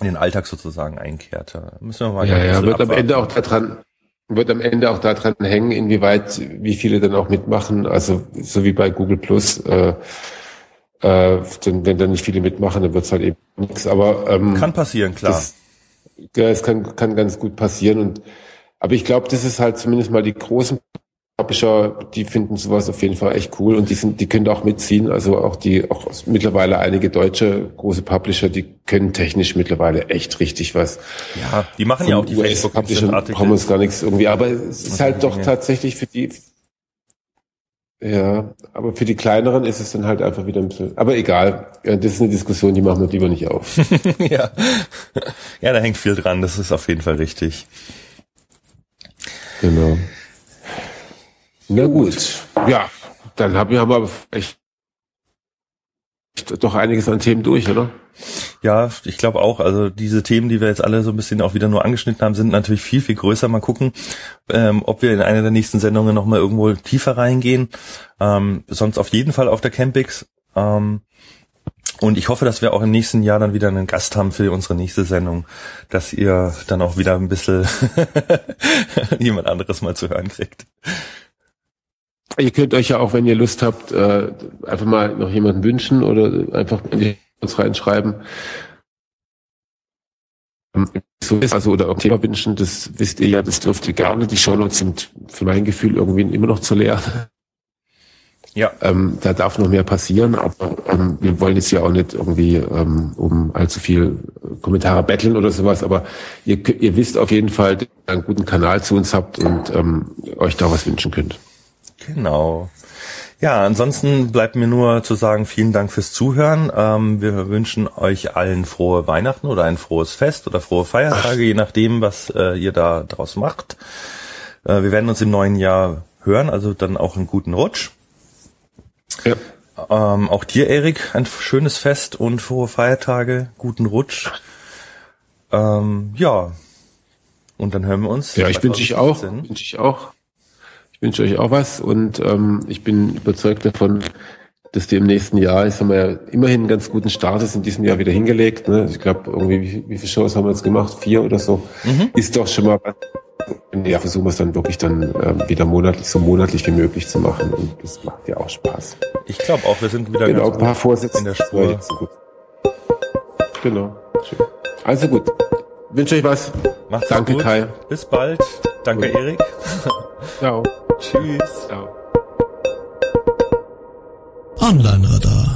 in den Alltag sozusagen einkehrt. Da müssen wir mal ja, ja, wird am Ende auch daran, wird am Ende auch daran hängen, inwieweit, wie viele dann auch mitmachen. Also so wie bei Google Plus, äh, äh, denn, wenn dann nicht viele mitmachen, dann wird's halt eben nichts. Aber ähm, kann passieren, klar. Das, ja, es kann, kann ganz gut passieren. Und aber ich glaube, das ist halt zumindest mal die großen Publisher, die finden sowas auf jeden Fall echt cool und die sind, die können da auch mitziehen. Also auch die, auch mittlerweile einige deutsche große Publisher, die können technisch mittlerweile echt richtig was. Ja, die machen ja auch die Facebook Publisher brauchen uns gar nichts irgendwie, aber es ist halt doch tatsächlich für die, ja, aber für die kleineren ist es dann halt einfach wieder ein bisschen, aber egal. Das ist eine Diskussion, die machen wir lieber nicht auf. (laughs) ja. ja, da hängt viel dran, das ist auf jeden Fall richtig. Genau. Na gut. Ja, dann haben wir aber echt doch einiges an Themen durch, oder? Ja, ich glaube auch. Also diese Themen, die wir jetzt alle so ein bisschen auch wieder nur angeschnitten haben, sind natürlich viel, viel größer. Mal gucken, ähm, ob wir in einer der nächsten Sendungen nochmal irgendwo tiefer reingehen. Ähm, sonst auf jeden Fall auf der Campix. Ähm, und ich hoffe, dass wir auch im nächsten Jahr dann wieder einen Gast haben für unsere nächste Sendung, dass ihr dann auch wieder ein bisschen (laughs) jemand anderes mal zu hören kriegt. Ihr könnt euch ja auch, wenn ihr Lust habt, äh, einfach mal noch jemanden wünschen oder einfach in die uns reinschreiben. So ist also oder auch Thema wünschen, das wisst ihr ja, das dürft ihr gerne. Die Shownotes sind für mein Gefühl irgendwie immer noch zu leer. Ja. Ähm, da darf noch mehr passieren, aber ähm, wir wollen jetzt ja auch nicht irgendwie ähm, um allzu viel Kommentare betteln oder sowas, aber ihr, ihr wisst auf jeden Fall, dass ihr einen guten Kanal zu uns habt und ähm, euch da was wünschen könnt. Genau. Ja, ansonsten bleibt mir nur zu sagen, vielen Dank fürs Zuhören. Ähm, wir wünschen euch allen frohe Weihnachten oder ein frohes Fest oder frohe Feiertage, je nachdem, was äh, ihr da draus macht. Äh, wir werden uns im neuen Jahr hören, also dann auch einen guten Rutsch. Ja. Ähm, auch dir, Erik, ein schönes Fest und frohe Feiertage, guten Rutsch. Ähm, ja. Und dann hören wir uns. Ja, ich wünsche ich auch. Wünsche ich auch. Ich wünsche euch auch was und ähm, ich bin überzeugt davon, dass wir im nächsten Jahr, jetzt haben wir ja immerhin einen ganz guten Start ist in diesem Jahr wieder hingelegt. Ne? Ich glaube, irgendwie, wie, wie viele Shows haben wir jetzt gemacht? Vier oder so. Mhm. Ist doch schon mal ja, versuchen wir es dann wirklich dann ähm, wieder monatlich, so monatlich wie möglich zu machen. Und das macht ja auch Spaß. Ich glaube auch, wir sind wieder genau, ein paar Vorsätze in der Spur. Genau. Schön. Also gut. Wünsche euch was. Macht's Danke, gut. Kai. Bis bald. Danke, gut. Erik. Ciao. Tschüss. Ciao. Online Radar.